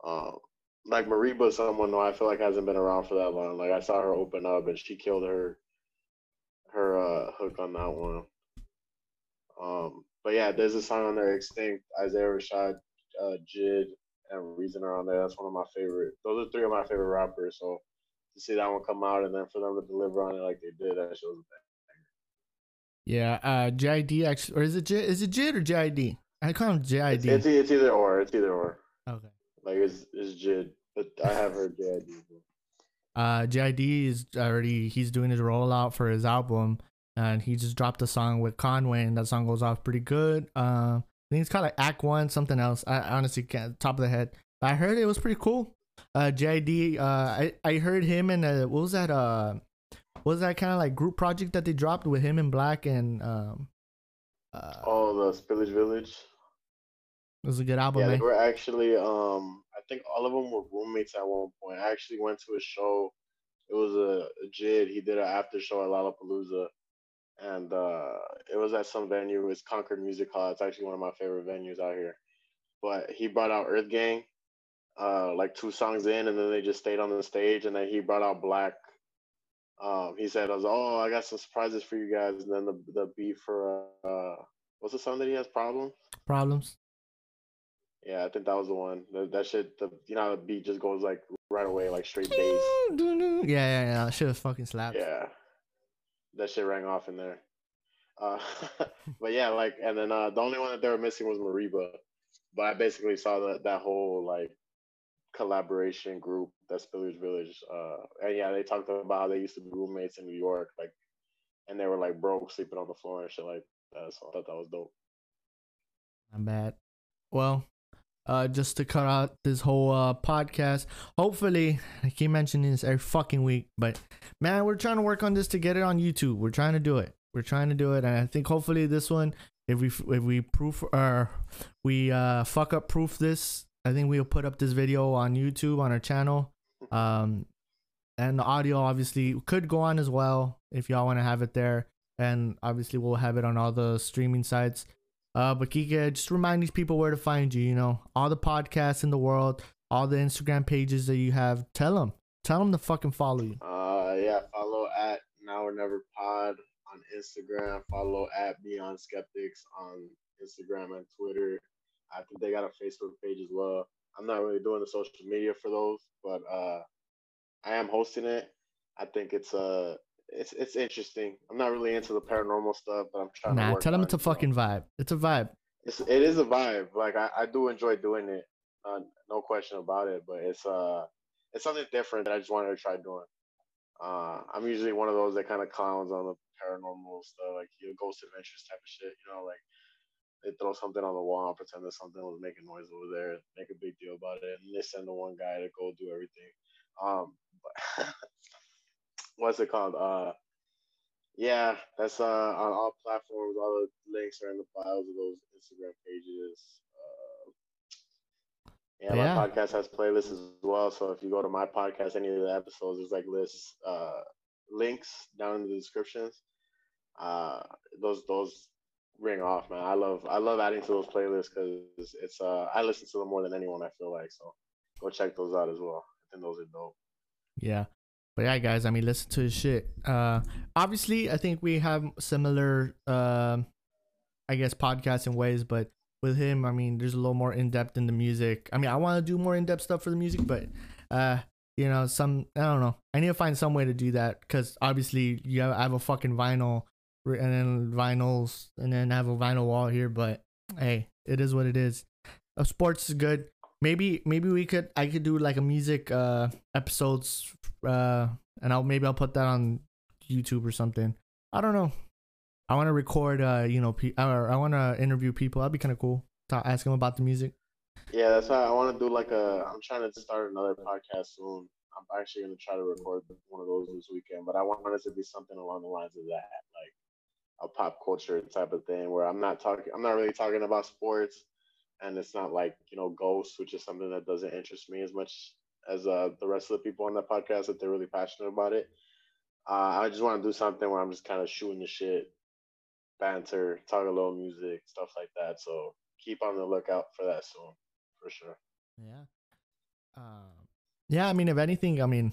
um, like Mereba, someone I feel like hasn't been around for that long. Like I saw her open up and she killed her her uh hook on that one. Um, but yeah, there's a song on there, Extinct, Isaiah Rashad, uh, Jid, and Reason are on there. That's one of my favorite. Those are three of my favorite rappers. So to see that one come out and then for them to deliver on it like they did, that shows Yeah, uh, JID actually, or is it J, is it JID or JID? I call him it's, JID. it's, it's either or. It's either or. okay. Like it's it's Jid, but I have heard JID. Uh, JID is already he's doing his rollout for his album, and he just dropped a song with Conway, and that song goes off pretty good. Uh, I think it's called like Act One, something else. I honestly can't top of the head. But I heard it was pretty cool. Uh, JID, uh, I I heard him and what was that? Uh, was that kind of like group project that they dropped with him and 6LACK and um, uh, Oh, the Spillage Village. it was a good album, Yeah, they man. were actually. Um, I think all of them were roommates at one point. I actually went to a show. It was a, a Jid. He did an after show at Lollapalooza, and uh, it was at some venue. It's Concord Music Hall. It's actually one of my favorite venues out here. But he brought out EarthGang, uh, like two songs in, and then they just stayed on the stage. And then he brought out 6LACK. Um, he said, "I was oh, I got some surprises for you guys." And then the the beat for uh, what's the song that he has problems? Problems. Yeah, I think that was the one. That, that shit, the you know, the beat just goes like right away, like straight bass. Yeah, yeah, yeah. That shit was fucking slaps. Yeah, that shit rang off in there. Uh, [LAUGHS] but yeah, like, and then uh, the only one that they were missing was Mereba. But I basically saw that that whole like collaboration group, that's Spillage Village. Uh, and yeah, they talked about how they used to be roommates in New York, like, and they were like broke, sleeping on the floor and shit like that. So I thought that was dope. Not bad. Well, uh, just to cut out this whole uh podcast. Hopefully, I keep mentioning this every fucking week, but man, we're trying to work on this to get it on YouTube. We're trying to do it. We're trying to do it, and I think hopefully this one, if we if we proof or we uh fuck up proof this, I think we'll put up this video on YouTube on our channel. [LAUGHS] Um, and the audio obviously could go on as well if y'all want to have it there, and obviously we'll have it on all the streaming sites. Uh, but Kike, just remind these people where to find you. You know, all the podcasts in the world, all the Instagram pages that you have. Tell them, tell them to fucking follow you. Uh, yeah, follow at Now or Never Pod on Instagram. Follow at Beyond Skeptics on Instagram and Twitter. I think they got a Facebook page as well. I'm not really doing the social media for those, but uh, I am hosting it. I think it's uh it's it's interesting. I'm not really into the paranormal stuff, but I'm trying to Nah, work tell them it's a fucking vibe. It's a vibe. it's it is a vibe. Like I, I do enjoy doing it. Uh, no question about it. But it's uh it's something different that I just wanted to try doing. Uh, I'm usually one of those that kind of clowns on the paranormal stuff, like you know, ghost adventures type of shit. You know, like they throw something on the wall and pretend that something was making noise over there, make a big deal about it, and they send the one guy to go do everything. Um, but [LAUGHS] what's it called? Uh, yeah, that's uh on all platforms. All the links are in the bios of those Instagram pages. Uh, yeah, Yeah. my podcast has playlists as well. So if you go to my podcast, any of the episodes, there's like lists, uh, links down in the descriptions. Uh, those those ring off, man. I love I love adding to those playlists because it's uh I listen to them more than anyone. I feel like so. Go check those out as well. I think those are dope. Yeah. But yeah, guys, I mean, listen to his shit. Uh, obviously, I think we have similar, um, I guess, podcasts in ways, but with him, I mean, there's a little more in depth in the music. I mean, I want to do more in depth stuff for the music, but, uh, you know, some, I don't know. I need to find some way to do that because obviously, you have, I have a fucking vinyl and then vinyls and then I have a vinyl wall here, but hey, it is what it is. Uh, sports is good maybe maybe we could I could do like a music uh episodes uh and I'll maybe I'll put that on YouTube or something. I don't know. I want to record uh you know pe- or I want to interview people. That'd be kind of cool. Talk, ask them about the music. Yeah, that's why I want to do like a. I'm trying to start another podcast soon. I'm actually gonna try to record one of those this weekend, but I want it to be something along the lines of that, like a pop culture type of thing, where I'm not talking. I'm not really talking about sports, and it's not like you know ghosts, which is something that doesn't interest me as much as uh, the rest of the people on that podcast that they're really passionate about it. Uh, I just want to do something where I'm just kind of shooting the shit, banter, talk a little music, stuff like that. So keep on the lookout for that soon, for sure. Yeah. Um. Yeah, I mean, if anything, I mean,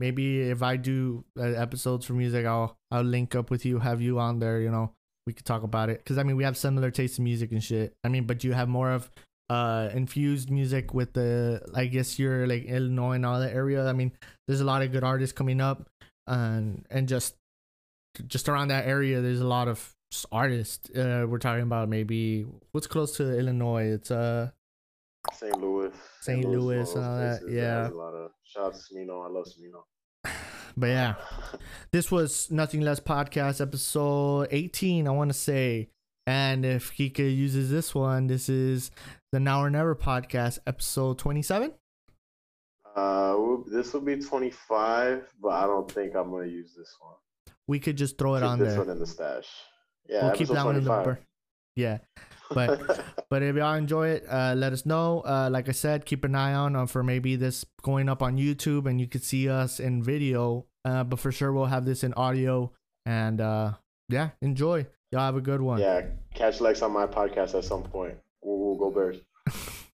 maybe if I do uh, episodes for music, I'll I'll link up with you, have you on there. You know, we could talk about it because I mean, we have similar tastes in music and shit. I mean, but you have more of uh infused music with the I guess you're like Illinois and all that area. I mean, there's a lot of good artists coming up, and and just just around that area, there's a lot of artists. Uh, we're talking about maybe what's close to Illinois. It's uh St. Louis. St. is one of Louis and all that, places yeah. Has A lot shout out to Smino. I love Smino. [SIGHS] but yeah. this was nothing less podcast episode 18 i want to say and if kika uses this one this is the now or never podcast episode 27 Uh, this will be 25, but I don't think I'm gonna use this one. we could just throw it Keep on this there one in the stash. Yeah, we'll keep that one in the 25. Yeah. But [LAUGHS] but if y'all enjoy it uh let us know. Uh like i said keep an eye on uh, for maybe this going up on youtube and you could see us in video. Uh but for sure we'll have this in audio and uh yeah enjoy. Y'all have a good one. Yeah, catch Lex on my podcast at some point. We'll, we'll go Bears. [LAUGHS]